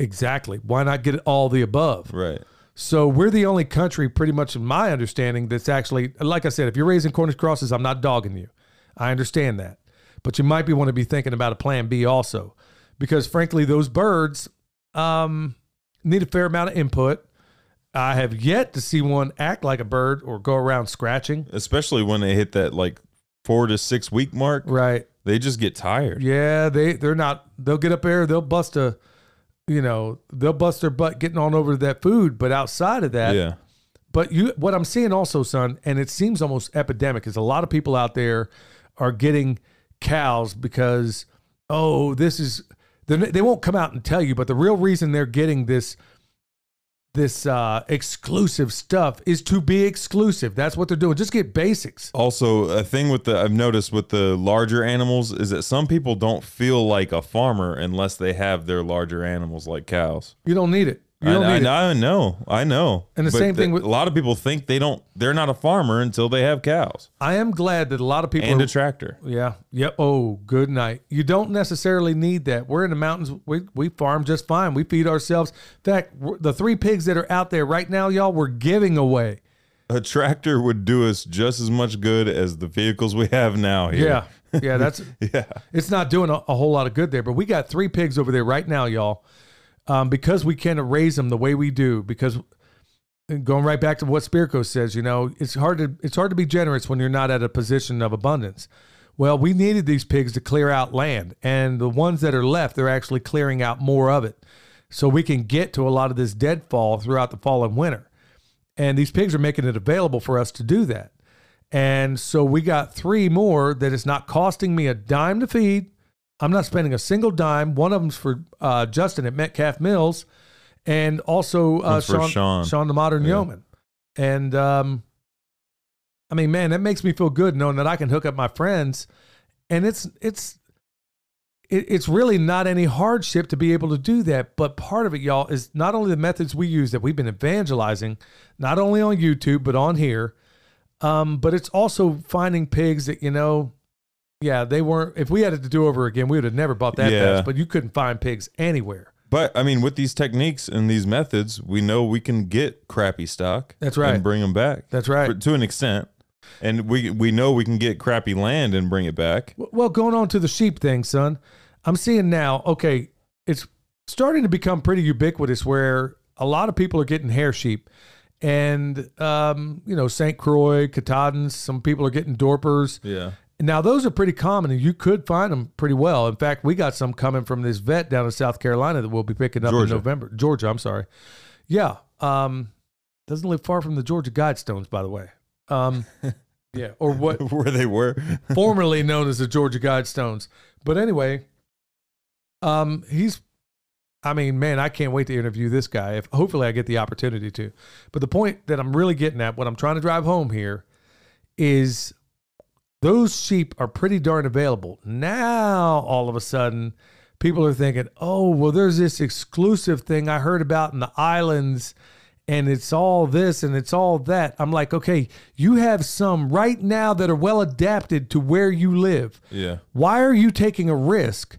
exactly. Why not get all the above? Right. So we're the only country, pretty much in my understanding, that's actually like I said, if you're raising Cornish crosses, I'm not dogging you. I understand that. But you might be want to be thinking about a plan B also. Because frankly, those birds um, need a fair amount of input. I have yet to see one act like a bird or go around scratching. Especially when they hit that like four to six week mark. Right. They just get tired. Yeah, they they're not. They'll get up there. They'll bust a, you know, they'll bust their butt getting on over to that food. But outside of that, Yeah. but you, what I'm seeing also, son, and it seems almost epidemic, is a lot of people out there are getting cows because oh, this is they won't come out and tell you, but the real reason they're getting this this uh exclusive stuff is to be exclusive. That's what they're doing. Just get basics. Also, a thing with the I've noticed with the larger animals is that some people don't feel like a farmer unless they have their larger animals like cows. You don't need it. You don't I, need I. I know, I know. And the But same thing th- with- a lot of people think they don't. They're not a farmer until they have cows I am glad that a lot of people and are, a tractor. Yeah. Yep. Oh, good night. You don't necessarily need that. We're in the mountains. We, we farm just fine. We feed ourselves. In fact, the three pigs that are out there right now, y'all, we're giving away. A tractor would do us just as much good as the vehicles we have now here. Yeah. Yeah. That's, (laughs) yeah. it's not doing a, a whole lot of good there, but we got three pigs over there right now, y'all, um, because we can't raise them the way we do. Because going right back to what Spirko says, you know, it's hard to it's hard to be generous when you're not at a position of abundance. Well, we needed these pigs to clear out land, and the ones that are left, they're actually clearing out more of it, so we can get to a lot of this deadfall throughout the fall and winter. And these pigs are making it available for us to do that. And so we got three more that is not costing me a dime to feed. I'm not spending a single dime. One of them's for uh, Justin at Metcalf Mills, and also uh, for Sean, Sean. Sean the Modern Yeah. Yeoman. And um, I mean, man, that makes me feel good knowing that I can hook up my friends, and it's it's it, it's really not any hardship to be able to do that. But part of it, y'all, is not only the methods we use that we've been evangelizing, not only on YouTube but on here, um, but it's also finding pigs that you know, yeah, they weren't. If we had it to do over again, we would have never bought that Yeah. But you couldn't find pigs anywhere. But I mean, with these techniques and these methods, we know we can get crappy stock. That's right. And bring them back. That's right. For- to an extent. And we we know we can get crappy land and bring it back. Well, going on to the sheep thing, son, I'm seeing now, okay, it's starting to become pretty ubiquitous where a lot of people are getting hair sheep. And, um, you know, St. Croix, Katahdins, some people are getting Dorpers. Yeah. Now, those are pretty common and you could find them pretty well. In fact, we got some coming from this vet down in South Carolina that we'll be picking up Georgia. in November. Georgia, I'm sorry. Yeah. Um, doesn't live far from the Georgia Guidestones, by the way. Um, (laughs) yeah. Or what (laughs) Where they were. (laughs) formerly known as the Georgia Guidestones. But anyway, um, he's, I mean, man, I can't wait to interview this guy. If hopefully I get the opportunity to. But the point that I'm really getting at, what I'm trying to drive home here, is those sheep are pretty darn available now. All of a sudden, people are thinking, oh, well, there's this exclusive thing I heard about in the islands. And it's all this and it's all that. I'm like, okay, you have some right now that are well adapted to where you live. Yeah. Why are you taking a risk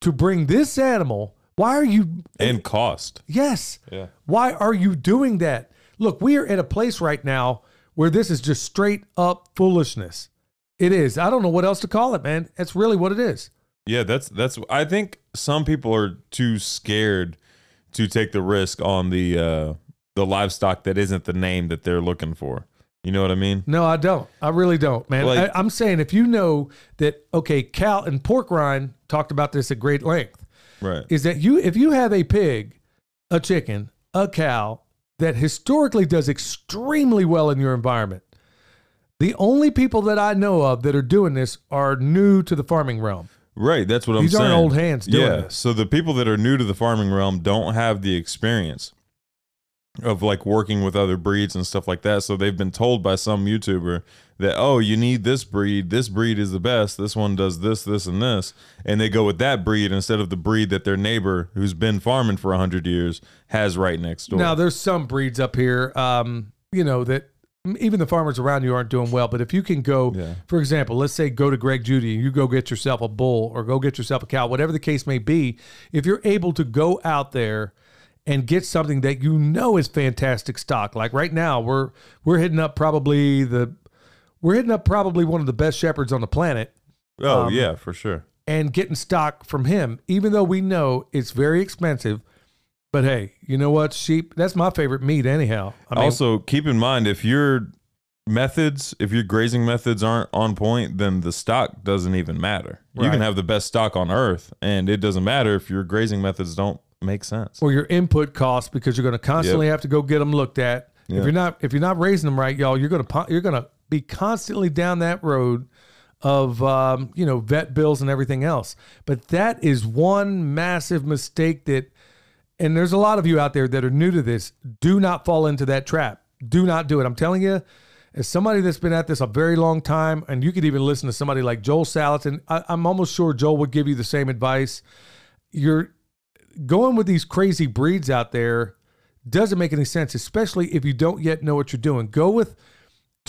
to bring this animal? Why are you? And cost. Yes. Yeah. Why are you doing that? Look, we are at a place right now where this is just straight up foolishness. It is. I don't know what else to call it, man. That's really what it is. Yeah, that's that's I think some people are too scared to take the risk on the uh the livestock that isn't the name that they're looking for. You know what I mean? No, I don't. I really don't, man. Like- I, I'm saying if you know that, okay, Cal and Pork Rind talked about this at great length. Right. is that you if you have a pig, a chicken, a cow that historically does extremely well in your environment. The only people that I know of that are doing this are new to the farming realm. Right, that's what I'm saying. These aren't old hands doing yeah. So the people that are new to the farming realm don't have the experience. of like working with other breeds and stuff like that. So they've been told by some YouTuber that oh, you need this breed. This breed is the best. This one does this, this, and this, and they go with that breed instead of the breed that their neighbor, who's been farming for hundred years, has right next door. Now, there's some breeds up here, um, you know, that even the farmers around you aren't doing well. But if you can go, Yeah. for example, let's say go to Greg Judy and you go get yourself a bull or go get yourself a cow, whatever the case may be, if you're able to go out there and get something that you know is fantastic stock, like right now, we're we're hitting up probably the we're hitting up probably one of the best shepherds on the planet oh um, yeah, for sure. and getting stock from him, even though we know it's very expensive. But hey, you know what? Sheep, that's my favorite meat, anyhow. I mean, also, keep in mind if your methods, if your grazing methods aren't on point, then the stock doesn't even matter. You Right. can have the best stock on earth, and it doesn't matter if your grazing methods don't make sense. or your input costs because you're going to constantly have to go get them looked at. Yeah. If you're not if you're not raising them right, y'all, you're going to you're going to be constantly down that road of um, you know vet bills and everything else. But that is one massive mistake that and there's a lot of you out there that are new to this. Do not fall into that trap. Do not do it. I'm telling you, as somebody that's been at this a very long time, and you could even listen to somebody like Joel Salatin, I, I'm almost sure Joel would give you the same advice. You're going with these crazy breeds out there doesn't make any sense, especially if you don't yet know what you're doing. Go with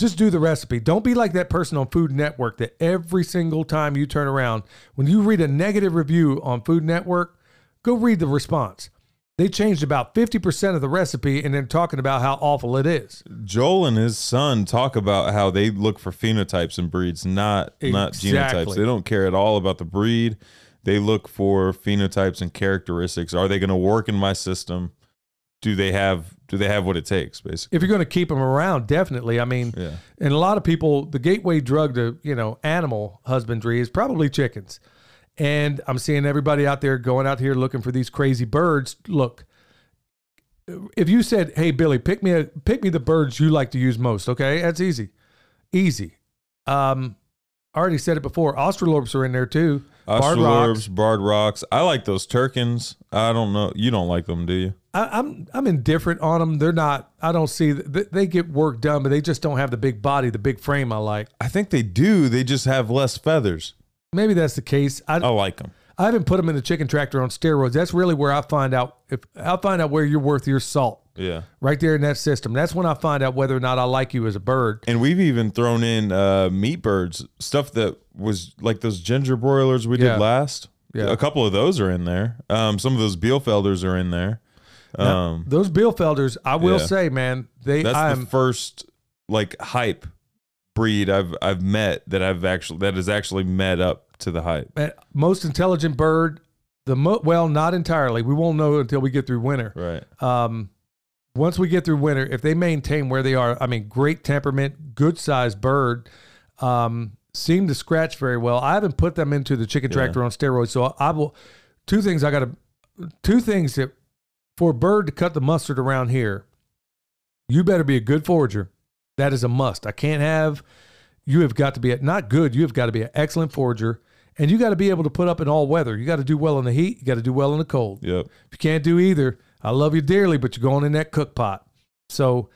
just do the recipe. Don't be like that person on Food Network that every single time you turn around, when you read a negative review on Food Network, go read the response. They changed about 50% of the recipe and then talking about how awful it is. Joel and his son talk about how they look for phenotypes and breeds, not not genotypes. They don't care at all about the breed. They look for phenotypes and characteristics. Are they going to work in my system? Do they have do they have what it takes basically? If you're going to keep them around, definitely. I mean, Yeah. and a lot of people, the gateway drug to, you know, animal husbandry is probably chickens. And I'm seeing everybody out there going out here looking for these crazy birds. Look, if you said, "Hey Billy, pick me a pick me the birds you like to use most," okay, that's easy, easy. Um, I already said it before. Australorps are in there too. Barred rocks. Australorps, barred rocks. I like those Turkens. I don't know. You don't like them, do you? I, I'm I'm indifferent on them. They're not. I don't see. They, they get work done, but they just don't have the big body, the big frame I like. I think they do. They just have less feathers. Maybe that's the case. I, I like them. I haven't put them in the chicken tractor on steroids. That's really where I find out if I'll find out where you're worth your salt. Yeah. Right there in that system. That's when I find out whether or not I like you as a bird. And we've even thrown in uh, meat birds, stuff that was like those ginger broilers we Yeah. did last. Yeah. A couple of those are in there. Um, some of those Bielefelders are in there. Um, Those Bielefelders, I will Yeah. say, man, they that's I'm the first like hype breed I've I've met that I've actually that has actually met up to the hype. uh, most intelligent bird. The mo- well, not entirely. We won't know until we get through winter. Right. Um, once we get through winter, if they maintain where they are, I mean, great temperament, good sized bird, um, seem to scratch very well. I haven't put them into the chicken tractor on steroids, so I will. Two things I got to, two things that for a bird to cut the mustard around here, you better be a good forager. That is a must. I can't have. You have got to be a, not good. You have got to be an excellent forager, and you got to be able to put up in all weather. You got to do well in the heat. You got to do well in the cold. Yep. If you can't do either, I love you dearly, but you're going in that cook pot. So,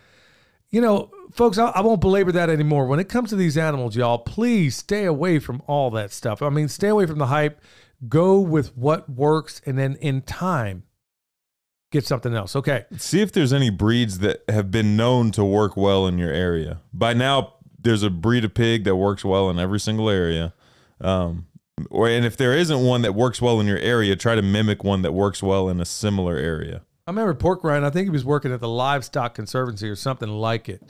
you know, folks, I, I won't belabor that anymore. When it comes to these animals, y'all, please stay away from all that stuff. I mean, stay away from the hype. Go with what works, and then in time, get something else. Okay. See if there's any breeds that have been known to work well in your area. By now, there's a breed of pig that works well in every single area. Um, or and if there isn't one that works well in your area, try to mimic one that works well in a similar area. I remember Pork Ryan. I think he was working at the Livestock Conservancy or something like it,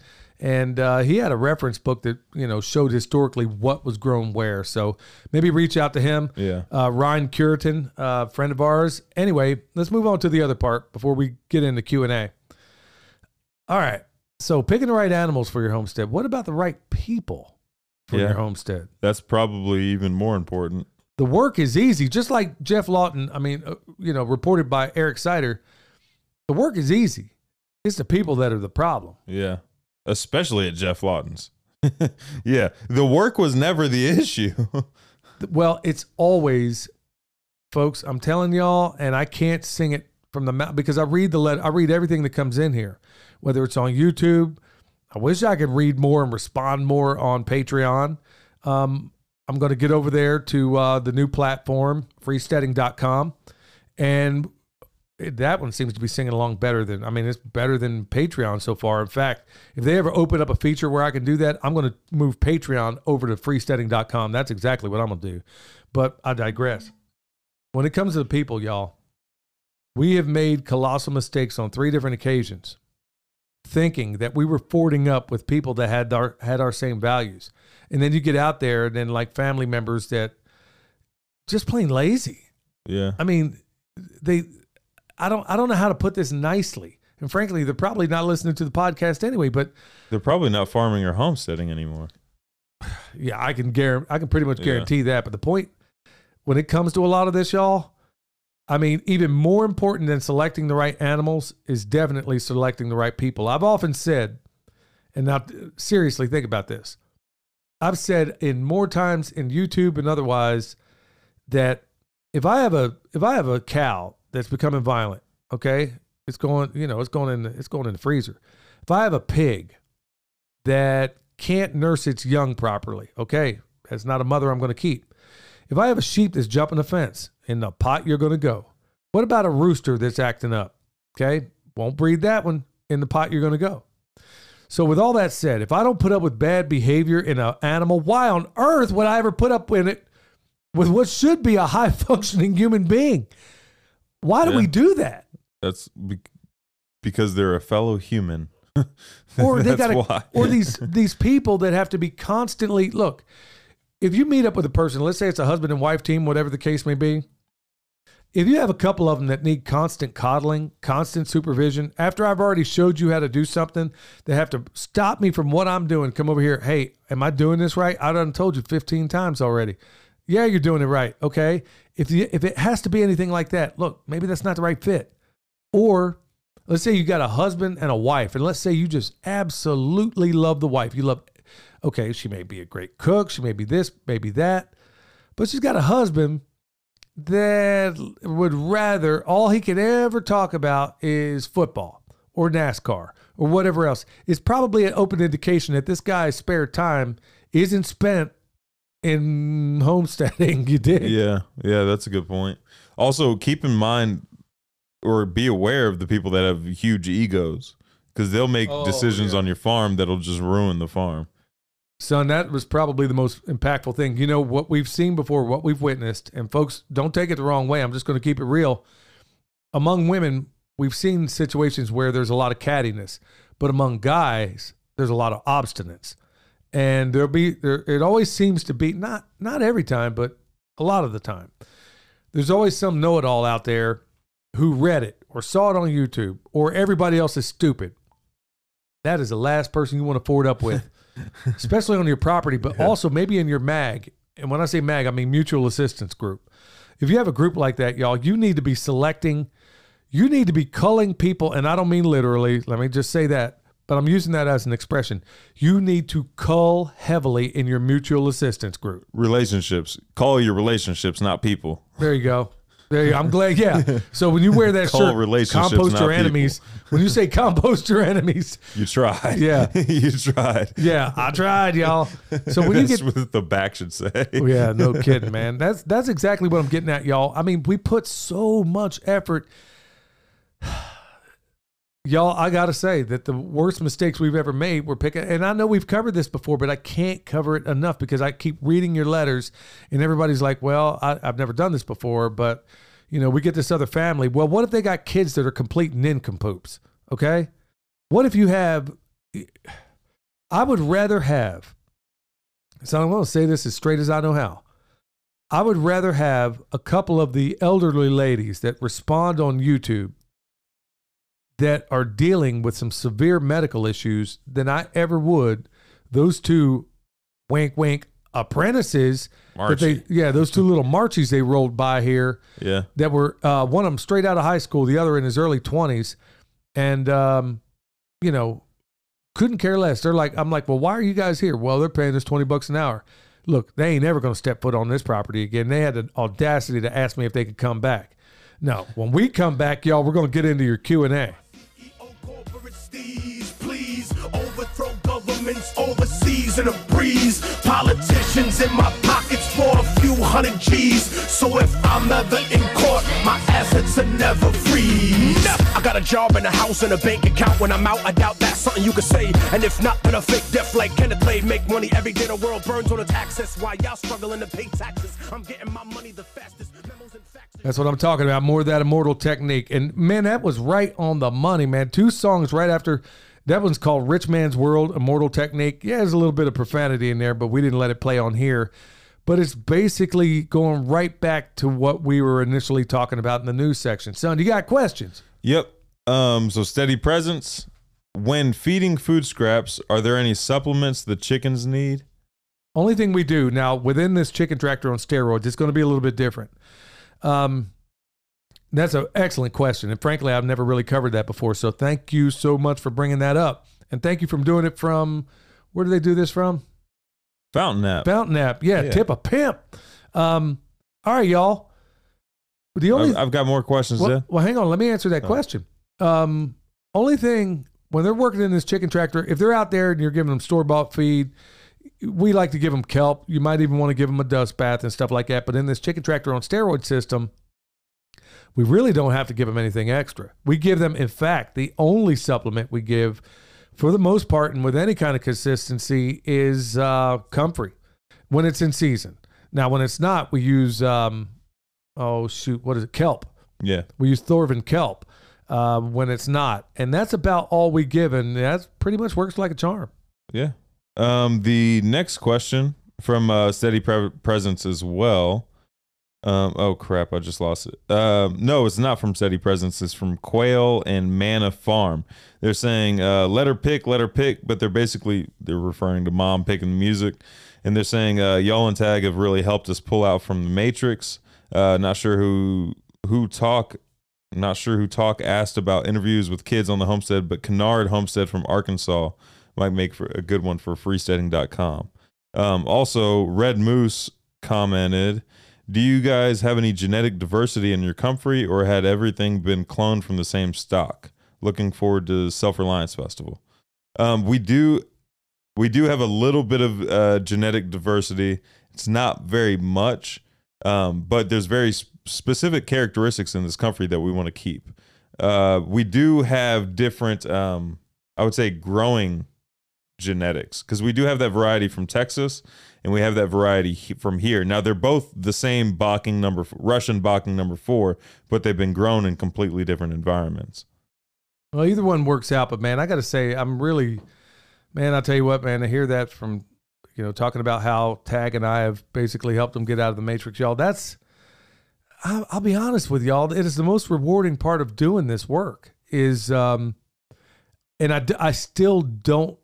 and uh, he had a reference book that you know showed historically what was grown where. So maybe reach out to him. Yeah. Uh, Ryan Curitan, uh, friend of ours. Anyway, let's move on to the other part before we get into Q and A. All right. So picking the right animals for your homestead. What about the right people for Yeah. your homestead? That's probably even more important. the work is easy. Just like Geoff Lawton, I mean, uh, you know, reported by Eric Sider, the work is easy. It's the people that are the problem. Yeah. Especially at Geoff Lawton's. (laughs) yeah. The work was never the (laughs) issue. Well, it's always, folks, I'm telling y'all, and I can't sing it from the mouth because I read the let I read everything that comes in here, whether it's on YouTube. I wish I could read more and respond more on Patreon. Um, I'm going to get over there to uh, the new platform, freesteading.com. And it- that one seems to be singing along better than, I mean, it's better than Patreon so far. In fact, if they ever open up a feature where I can do that, I'm going to move Patreon over to freesteading.com. That's exactly what I'm going to do. But I digress. When it comes to the people, y'all, we have made colossal mistakes on three different occasions thinking that we were fording up with people that had our had our same values. And then you get out there and then like family members that just plain lazy. Yeah. I mean, they I don't I don't know how to put this nicely. And frankly, they're probably not listening to the podcast anyway, but They're probably not farming or homesteading anymore. (sighs) yeah, I can guarantee I can pretty much Yeah. guarantee that. But the point when it comes to a lot of this, y'all, I mean, even more important than selecting the right animals is definitely selecting the right people. I've often said, and now seriously think about this. I've said in more times in YouTube and otherwise that if I have a if I have a cow that's becoming violent, okay, it's going, you know, it's going in the, it's going in the freezer. If I have a pig that can't nurse its young properly, okay, that's not a mother I'm going to keep. If I have a sheep that's jumping the fence, in the pot you're going to go. What about a rooster that's acting up? Okay, won't breed that one in the pot you're going to go. So, with all that said, if I don't put up with bad behavior in an animal, why on earth would I ever put up with it with what should be a high (laughs) functioning human being? Why do Yeah. we do that? That's be- because they're a fellow human. (laughs) or they got or these these people that have to be constantly look if you meet up with a person let's say it's a husband and wife team whatever the case may be if you have a couple of them that need constant coddling constant supervision after i've already showed you how to do something they have to stop me from what i'm doing come over here hey am i doing this right i done told you 15 times already yeah you're doing it right okay if if it has to be anything like that look maybe that's not the right fit or let's say you got a husband and a wife, and let's say you just absolutely love the wife. You love, okay, she may be a great cook, she may be this, maybe that, but she's got a husband that would rather all he could ever talk about is football or NASCAR or whatever else. It's probably an open indication that this guy's spare time isn't spent in homesteading. (laughs) You did. Yeah, yeah, that's a good point. Also, keep in mind or be aware of the people that have huge egos because they'll make Oh, decisions yeah. on your farm that'll just ruin the farm. Son, that was probably the most impactful thing. You know, what we've seen before, what we've witnessed, and folks, don't take it the wrong way. I'm just going to keep it real. Among women, we've seen situations where there's a lot of cattiness, but among guys, there's a lot of obstinance. And there'll be there it always seems to be not not every time, but a lot of the time. There's always some know-it-all out there who read it or saw it on YouTube or everybody else is stupid. That is the last person you want to forward up with (laughs) especially on your property, but also maybe in your mag. And when I say mag, I mean mutual assistance group. If you have a group like that, y'all, you need to be selecting, you need to be culling people. And I don't mean literally, let me just say that, but I'm using that as an expression. You need to cull heavily in your mutual assistance group. Relationships. Call your relationships, not people. There you go. There you go. I'm glad. Yeah. So when you wear that (laughs) Call shirt, relationships, compost your enemies. When you say compost your enemies, You tried. Yeah. (laughs) you tried. yeah, I tried, y'all. So when you That's get what the back should say. Oh, yeah, no kidding, man. That's that's exactly what I'm getting at, y'all. I mean, we put so much effort. Y'all, I gotta say that the worst mistakes we've ever made were picking, and I know we've covered this before, but I can't cover it enough because I keep reading your letters, and everybody's like, "Well, I, I've never done this before, but you know, we get this other family. Well, what if they got kids that are complete nincompoops? Okay, what if you have? I would rather have. So I'm to say this as straight as I know how. I would rather have a couple of the elderly ladies that respond on YouTube that are dealing with some severe medical issues than I ever would those two wink wink apprentices that they yeah those two little marchies they rolled by here Yeah. that were uh, one of them straight out of high school, the other in his early twenties, and um, you know couldn't care less. They're like, I'm like, well, why are you guys here? Well, they're paying us twenty bucks an hour. Look, they ain't never going to step foot on this property again. They had the audacity to ask me if they could come back. No, when we come back, y'all, we're going to get into your Q overthrow governments overseas in a breeze. Politicians in my pockets for a few hundred G's. So if I'm ever in court, my assets are never free. I got a job and a house and a bank account. When I'm out, I doubt that's something you could say. And if not, then a fake death like Kenneth Lay. Make money every day. The world burns on its access. While y'all struggling to pay taxes, I'm getting my money the fastest. Memos and faxes. That's what I'm talking about. More of that immortal technique. And man, that was right on the money, man. Two songs right after. That one's called Rich Man's World, Immortal Technique. Yeah, there's a little bit of profanity in there, but we didn't let it play on here. But it's basically going right back to what we were initially talking about in the news section. Son, you got questions? Yep. Um, so steady presence. When feeding food scraps, are there any supplements the chickens need? Only thing we do now within this chicken tractor on steroids, it's going to be a little bit different. Um, that's an excellent question, and frankly, I've never really covered that before. So thank you so much for bringing that up, and thank you for doing it from. Where do they do this from? Fountain nap. Fountain app. Yeah, Yeah. tip a pimp. Um, all right, y'all. The only I've, I've got more questions. well, yeah. well, hang on. Let me answer that Oh. question. Um, only thing when they're working in this chicken tractor, if they're out there and you're giving them store bought feed, we like to give them kelp. You might even want to give them a dust bath and stuff like that. But in this chicken tractor on steroid system, we really don't have to give them anything extra. We give them, in fact, the only supplement we give, for the most part, and with any kind of consistency, is uh, comfrey when it's in season. Now, when it's not, we use um, oh shoot, what is it? Kelp. Yeah. We use Thorvin kelp uh, when it's not, and that's about all we give, and that pretty much works like a charm. Yeah. Um, the next question from uh, Steady Pre- Presence as well. Um, oh crap, I just lost it. Um, no, it's not from Steady Presence. It's from Quail and Manna Farm. They're saying uh, let her pick, let her pick, but they're basically they're referring to mom picking the music, and they're saying uh, y'all and Tag have really helped us pull out from the Matrix. Uh, not sure who who talk. Not sure who talk asked about interviews with kids on the homestead, but Kennard Homestead from Arkansas might make for a good one for freesteading.com. Um, also, Red Moose commented, "Do you guys have any genetic diversity in your comfrey, or had everything been cloned from the same stock?" Looking forward to Self Reliance Festival. Um, we do, we do have a little bit of uh, genetic diversity. It's not very much, um, but there's very s- specific characteristics in this comfrey that we want to keep. Uh, we do have different, um, I would say, growing genetics because we do have that variety from Texas and we have that variety he- from here. Now they're both the same Bocking number, f- Russian Bocking number four, but they've been grown in completely different environments. Well, either one works out, but man, I got to say, I'm really, man, I'll tell you what, man, I hear that from, you know, talking about how Tag and I have basically helped them get out of the matrix, y'all. That's, I'll, I'll be honest with y'all, it is the most rewarding part of doing this work is, um, and I, I still don't,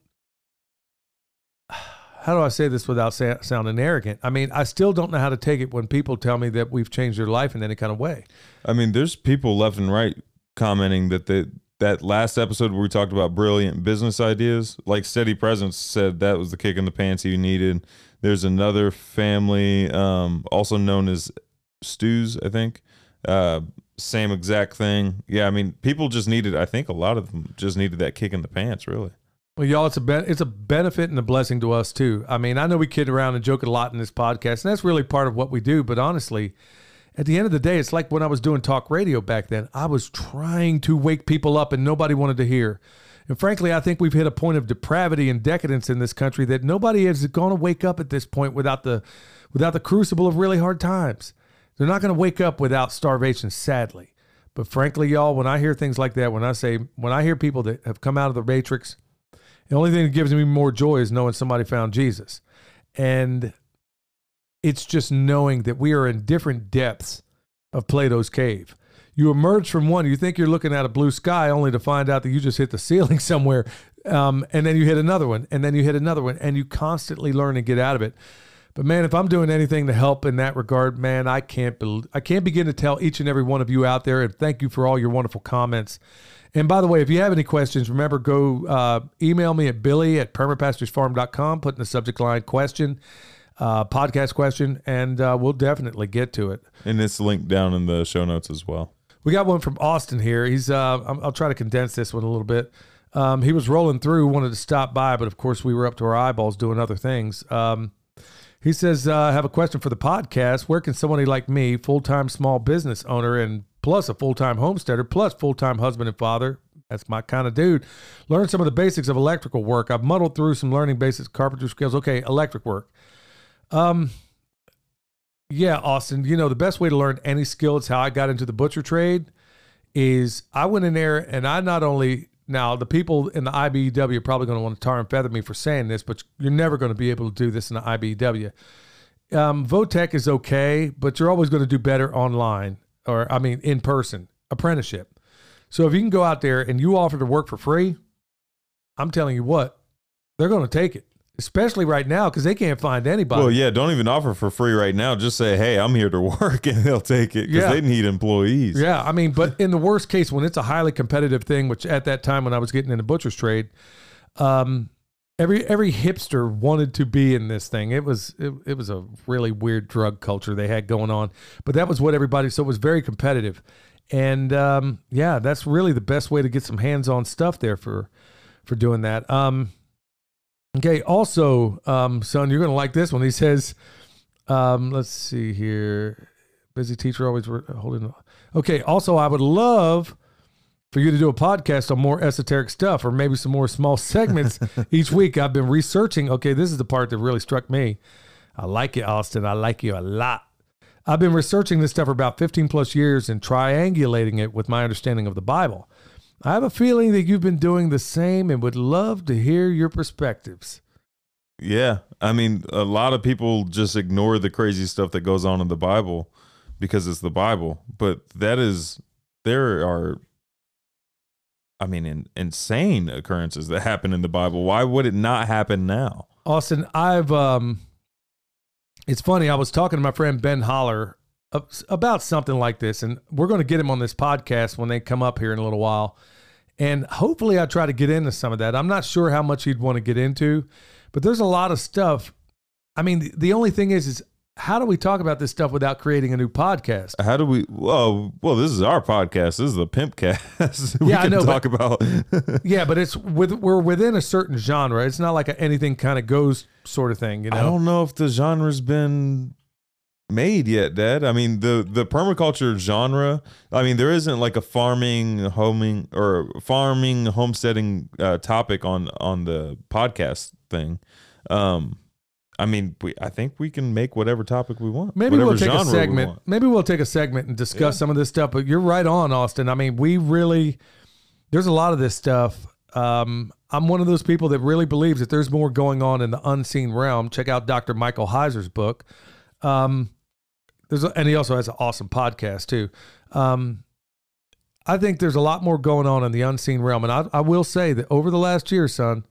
how do I say this without sa- sounding arrogant? I mean, I still don't know how to take it when people tell me that we've changed their life in any kind of way. I mean, there's people left and right commenting that they, that last episode where we talked about brilliant business ideas, like Steady Presence said that was the kick in the pants you needed. There's another family, um, also known as Stews, I think. Uh, same exact thing. Yeah, I mean, people just needed. I think a lot of them just needed that kick in the pants, really. Well, y'all, it's a it's a benefit and a blessing to us too. I mean, I know we kid around and joke a lot in this podcast, and that's really part of what we do. But honestly, at the end of the day, it's like when I was doing talk radio back then. I was trying to wake people up, and nobody wanted to hear. And frankly, I think we've hit a point of depravity and decadence in this country that nobody is going to wake up at this point without the without the crucible of really hard times. They're not going to wake up without starvation, sadly. But frankly, y'all, when I hear things like that, when I say when I hear people that have come out of the matrix the only thing that gives me more joy is knowing somebody found Jesus. And it's just knowing that we are in different depths of Plato's cave. You emerge from one, you think you're looking at a blue sky, only to find out that you just hit the (laughs) ceiling somewhere. Um, and then you hit another one, and then you hit another one, and you constantly learn and get out of it. But man, if I'm doing anything to help in that regard, man, I can't bel I can't begin to tell each and every one of you out there. And thank you for all your wonderful comments. And by the way, if you have any questions, remember go uh, email me at billy at permapasturesfarm.com, put in the subject line question, uh, podcast question, and uh, we'll definitely get to it. And it's linked down in the show notes as well. We got one from Austin here. He's. Uh, I'll, try to condense this one a little bit. Um, he was rolling through, wanted to stop by, but of course we were up to our eyeballs doing other things. Um, he says, uh, "I have a question for the podcast. Where can somebody like me, full time small business owner, and plus a full time homesteader, plus full time husband and father, that's my kind of dude, learn some of the basics of electrical work? I've muddled through some learning basics carpentry skills. Okay, electric work. Um, yeah, Austin. You know the best way to learn any skill. It's how I got into the butcher trade. Is I went in there and I not only now the people in the IBEW are probably going to want to tar and feather me for saying this, but you're never going to be able to do this in the IBEW. Um, Votech is okay, but you're always going to do better online or I mean in person apprenticeship. So if you can go out there and you offer to work for free, I'm telling you what, they're going to take it especially right now because they can't find anybody. Well, yeah, don't even offer for free right now. Just say, "Hey, I'm here to (laughs) work," and they'll take it because Yeah. they need employees. Yeah, I mean, but (laughs) in the worst case, when it's a highly competitive thing, which at that time when I was getting into the butcher's trade, um, every every hipster wanted to be in this thing. It was it, it was a really weird drug culture they had going on, but that was what everybody. So it was very competitive, and um, yeah, that's really the best way to get some hands on stuff there for for doing that. Um, okay, also, um, son, you're gonna like this one. He says, um, let's see here. Busy teacher always holding. Okay. Also, I would love for you to do a podcast on more esoteric stuff or maybe some more small segments (laughs) each week. I've been researching. Okay, this is the part that really struck me. I like it, Austin. I like you a lot. I've been researching this stuff for about 15 plus years and triangulating it with my understanding of the Bible. I have a feeling that you've been doing the same and would love to hear your perspectives. Yeah. I mean, a lot of people just ignore the crazy stuff that goes on in the Bible because it's the Bible. But that is, there are, I mean, in, insane occurrences that happen in the Bible. Why would it not happen now? Austin, I've um it's funny, I was talking to my friend Ben Holler about something like this and we're going to get him on this podcast when they come up here in a little while. And hopefully I try to get into some of that. I'm not sure how much he'd want to get into, but there's a lot of stuff. I mean, the, the only thing is is how do we talk about this stuff without creating a new podcast? How do we? Well, well, this is our podcast. This is the Pimp Cast. (laughs) we Yeah, I can know, talk about. (laughs) Yeah, but it's with we're within a certain genre. It's not like a anything kind of goes sort of thing, you know. I don't know if the genre's been made yet, Dad. I mean, the the permaculture genre. I mean, there isn't like a farming, homing, or farming, homesteading uh, topic on on the podcast thing. Um, I mean, we, I think we can make whatever topic we want. Maybe we'll take a genre we segment. Maybe we'll take a segment and discuss Yeah. some of this stuff. But you're right on, Austin. I mean, we really there's a lot of this stuff. Um, I'm one of those people that really believes that there's more going on in the unseen realm. Check out Dr. Michael Heiser's book. Um, there's a, and he also has an awesome podcast too. Um, I think there's a lot more going on in the unseen realm, and I, I will say that over the last year, son,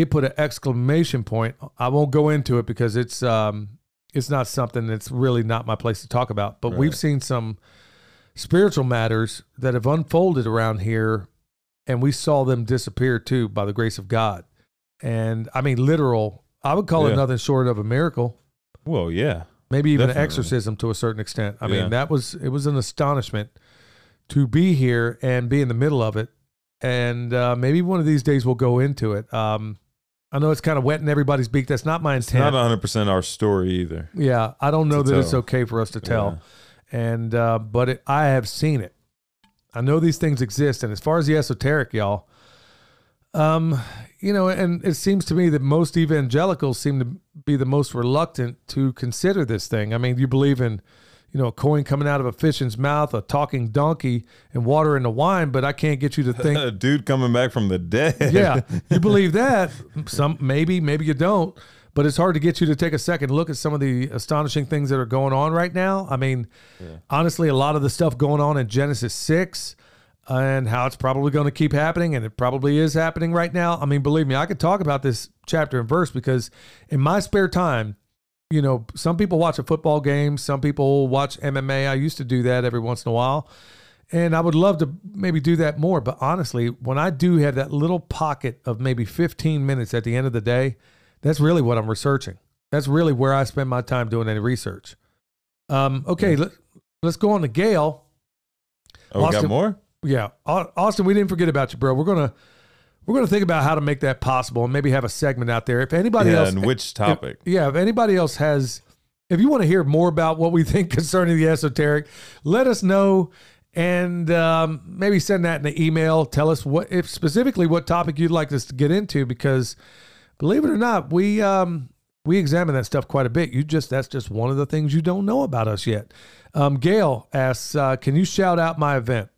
it put an exclamation point. I won't go into it because it's um, it's not something that's really not my place to talk about. But we've seen some spiritual matters that have unfolded around here, and we saw them disappear too by the grace of God. And I mean, literal. I would call it nothing short of a miracle, Well, yeah, maybe even Definitely. an exorcism to a certain extent. I Yeah. mean, that was it was an astonishment to be here and be in the middle of it. And uh, maybe one of these days we'll go into it. Um, I know it's kind of wet in everybody's beak. That's not my it's intent. not 100 percent our story either. Yeah, I don't know that it's okay for us to tell, and uh, but it, I have seen it. I know these things exist, and as far as the esoteric, y'all, um, you know, and it seems to me that most evangelicals seem to be the most reluctant to consider this thing. I mean, you believe in, you know, a coin coming out of a fish's mouth, a talking donkey, and water in the wine, but I can't get you to think (laughs) A dude coming back from the dead. yeah, (laughs) you believe that. Some maybe, maybe you don't. But it's hard to get you to take a second look at some of the astonishing things that are going on right now. I mean, honestly, a lot of the stuff going on in Genesis six and how it's probably going to keep happening, and it probably is happening right now. I mean, believe me, I could talk about this chapter and verse because in my spare time, you know, some people watch a football game, some people watch MMA. I used to do that every once in a while. And I would love to maybe do that more. But honestly, when I do have that little pocket of maybe 15 minutes at the end of the day, that's really what I'm researching. That's really where I spend my time doing any research. Um, okay, let, let's go on to Gail. Oh, we got Austin- more? Yeah, Austin, we didn't forget about you, bro. We're gonna we're gonna think about how to make that possible and maybe have a segment out there. If anybody Yeah, else, and which topic? if- yeah, if anybody else has, if you want to hear more about what we (laughs) think concerning the esoteric, let us know and um, maybe send that in an email. Tell us what, if specifically what topic you'd like us to get into, because believe it or not, we um, we examine that stuff quite a bit. You just that's just one of the things you don't know about us yet. Um, Gail asks, uh, "Can you shout out my event?"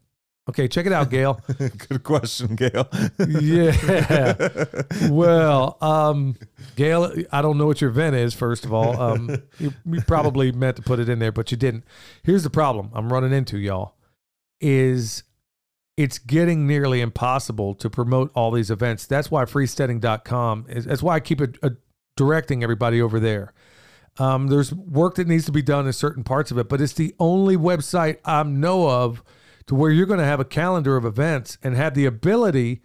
Okay, check it out, Gail. (laughs) Good question, Gail. yeah. (laughs) Well, um, Gail, I don't know what your event is. First of all, um, you, you probably meant to put it in there, but you didn't. Here's the problem I'm running into, y'all. Is it's getting nearly impossible to promote all these events. That's why freesteading.com is. That's why I keep it, uh, directing everybody over there. Um, there's work that needs to be done in certain parts of it, but it's the only website I know of to where you're going to have a calendar of events and have the ability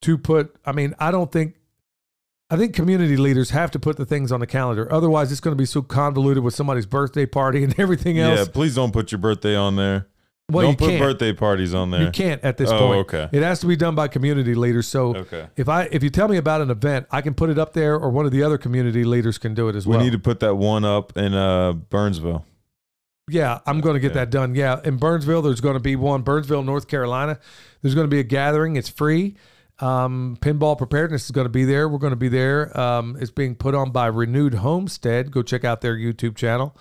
to put. I mean, I don't think. I think community leaders have to put the things on the calendar. Otherwise, it's going to be so convoluted with somebody's birthday party (laughs) and everything else. yeah, please don't put your birthday on there. well, don't put can't. birthday parties on there. You can't at this Oh, point. okay. It has to be done by community leaders. So Okay. if I if you tell me about an event, I can put it up there, or one of the other community leaders can do it as We well. We need to put that one up in uh, Burnsville. Yeah, I'm going to get Yeah. that done. Yeah, in Burnsville, there's going to be one. Burnsville, North Carolina, there's going to be a gathering. It's free. Um, pinball preparedness is going to be there. We're going to be there. Um, it's being put on by Renewed Homestead. Go check out their YouTube channel,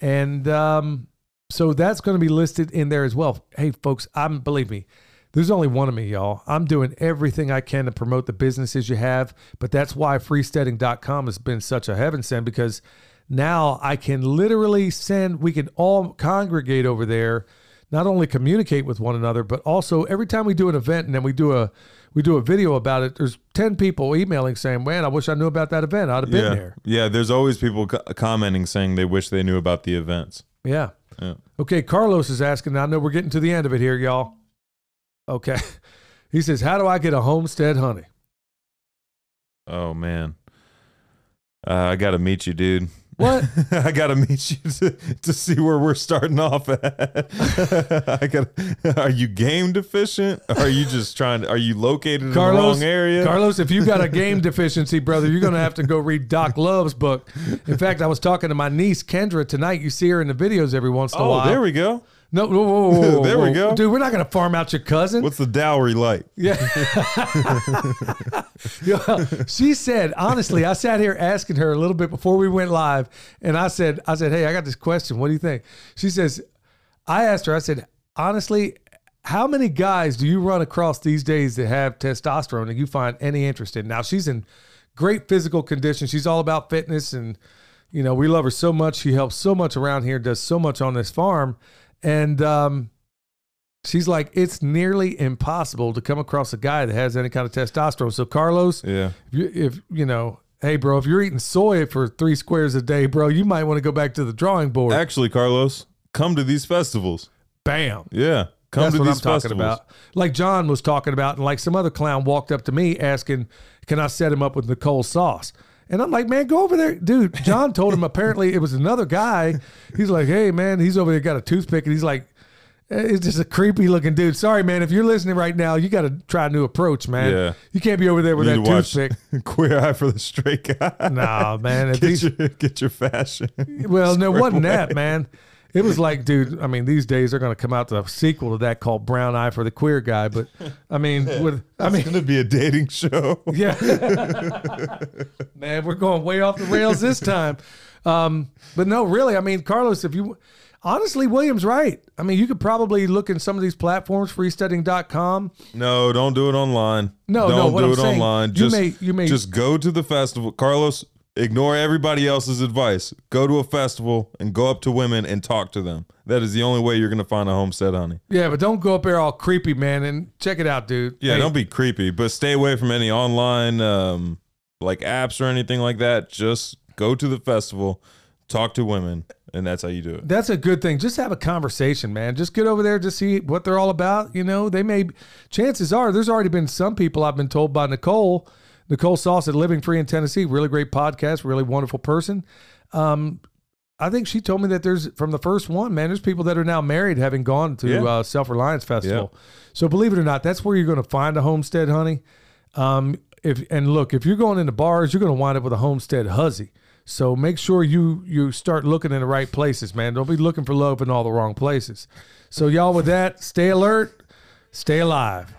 and um, so that's going to be listed in there as well. Hey, folks, I'm believe me. There's only one of me, y'all. I'm doing everything I can to promote the businesses you have, but that's why freesteading.com has been such a heaven send because now I can literally send, we can all congregate over there, not only communicate with one another, but also every time we do an event and then we do a we do a video about it, there's 10 people emailing saying, Man, I wish I knew about that event. I'd have been yeah. there. Yeah, there's always people co- commenting saying they wish they knew about the events. Yeah. Yeah. Okay, Carlos is asking. I know we're getting to the end of it here, y'all. Okay. (laughs) He says, How do I get a homestead honey? Oh man. Uh, I got to meet you, dude. What? (laughs) I got to meet you to, to see where we're starting off at. (laughs) I got Are you game deficient? Are you just trying to Are you located in the wrong area? Carlos, if you got a (laughs) game deficiency, brother, you're going to have to go read Doc Love's book. In fact, I was talking to my niece Kendra tonight. You see her in the videos every once in a oh, while. there we go. No, whoa, whoa, whoa, (laughs) There we go. dude. We're not going to farm out your cousin. What's the dowry like? Yeah. (laughs) Yeah. she said, honestly, I sat here asking her a little bit before we went live, and I said, I said, hey, I got this question. What do you think? She says, I asked her, I said, honestly, how many guys do you run across these days that have testosterone and you find any interest in? Now she's in great physical condition. She's all about fitness and you know, we love her so much. She helps so much around here, does so much on this farm. And um she's like, it's nearly impossible to come across a guy that has any kind of testosterone. So Carlos, Yeah. if you, if you know, hey bro, if you're eating soy for three squares a day, bro, you might want to go back to the drawing board. Actually, Carlos, come to these festivals. Bam. Yeah. Come That's to what these I'm talking festivals. about. Like John was talking about, and like some other clown walked up to me asking, "Can I set him up with Nicole Sauce?" And I'm like, "Man, go over there, dude." John told him apparently it was another guy. He's like, "Hey, man, he's over there got a toothpick," and he's like, eh, "It's just a creepy looking dude." Sorry, man. If you're listening right now, you got to try a new approach, man. Yeah. You can't be over there with You that need to watch toothpick. (laughs) Queer Eye for the Straight Guy. Nah, man. Get these, your get your fashion. well, no, it wasn't that, man. It was like, dude. I mean, these days they're going to come out to a sequel to that called Brown Eye for the Queer Guy. But I mean, (laughs) with I mean, It's gonna be a dating show. (laughs) Yeah. (laughs) Man, we're going way off the rails this time. Um, but no, really, I mean, Carlos, if you honestly, William's right. I mean, you could probably look in some of these platforms, freesteading.com. No, don't do it online. No, don't no, what do I'm it saying, online. you Just may- you may- just go to the festival. Carlos, ignore everybody else's advice. Go to a festival and go up to women and talk to them. That is the only way you're gonna find a homestead honey. Yeah, but don't go up there all creepy, man. And check it out, dude. Yeah, Hey, don't be creepy, but stay away from any online um, like apps or anything like that. Just go to the festival, talk to women, and that's how you do it. That's a good thing. Just have a conversation, man. Just get over there to see what they're all about. You know, they may, chances are, there's already been some people I've been told by Nicole, Nicole Sauce at Living Free in Tennessee, really great podcast, really wonderful person. Um, I think she told me that there's from the first one, man. There's people that are now married, having gone to Yeah. uh, Self Reliance Festival. So believe it or not, that's where you're going to find a homestead, honey. Um, if and look, if you're going into bars, you're going to wind up with a homestead huzzy. So make sure you you start looking in the right places, man. Don't be looking for love in all the wrong places. So y'all, with that, stay alert, stay alive.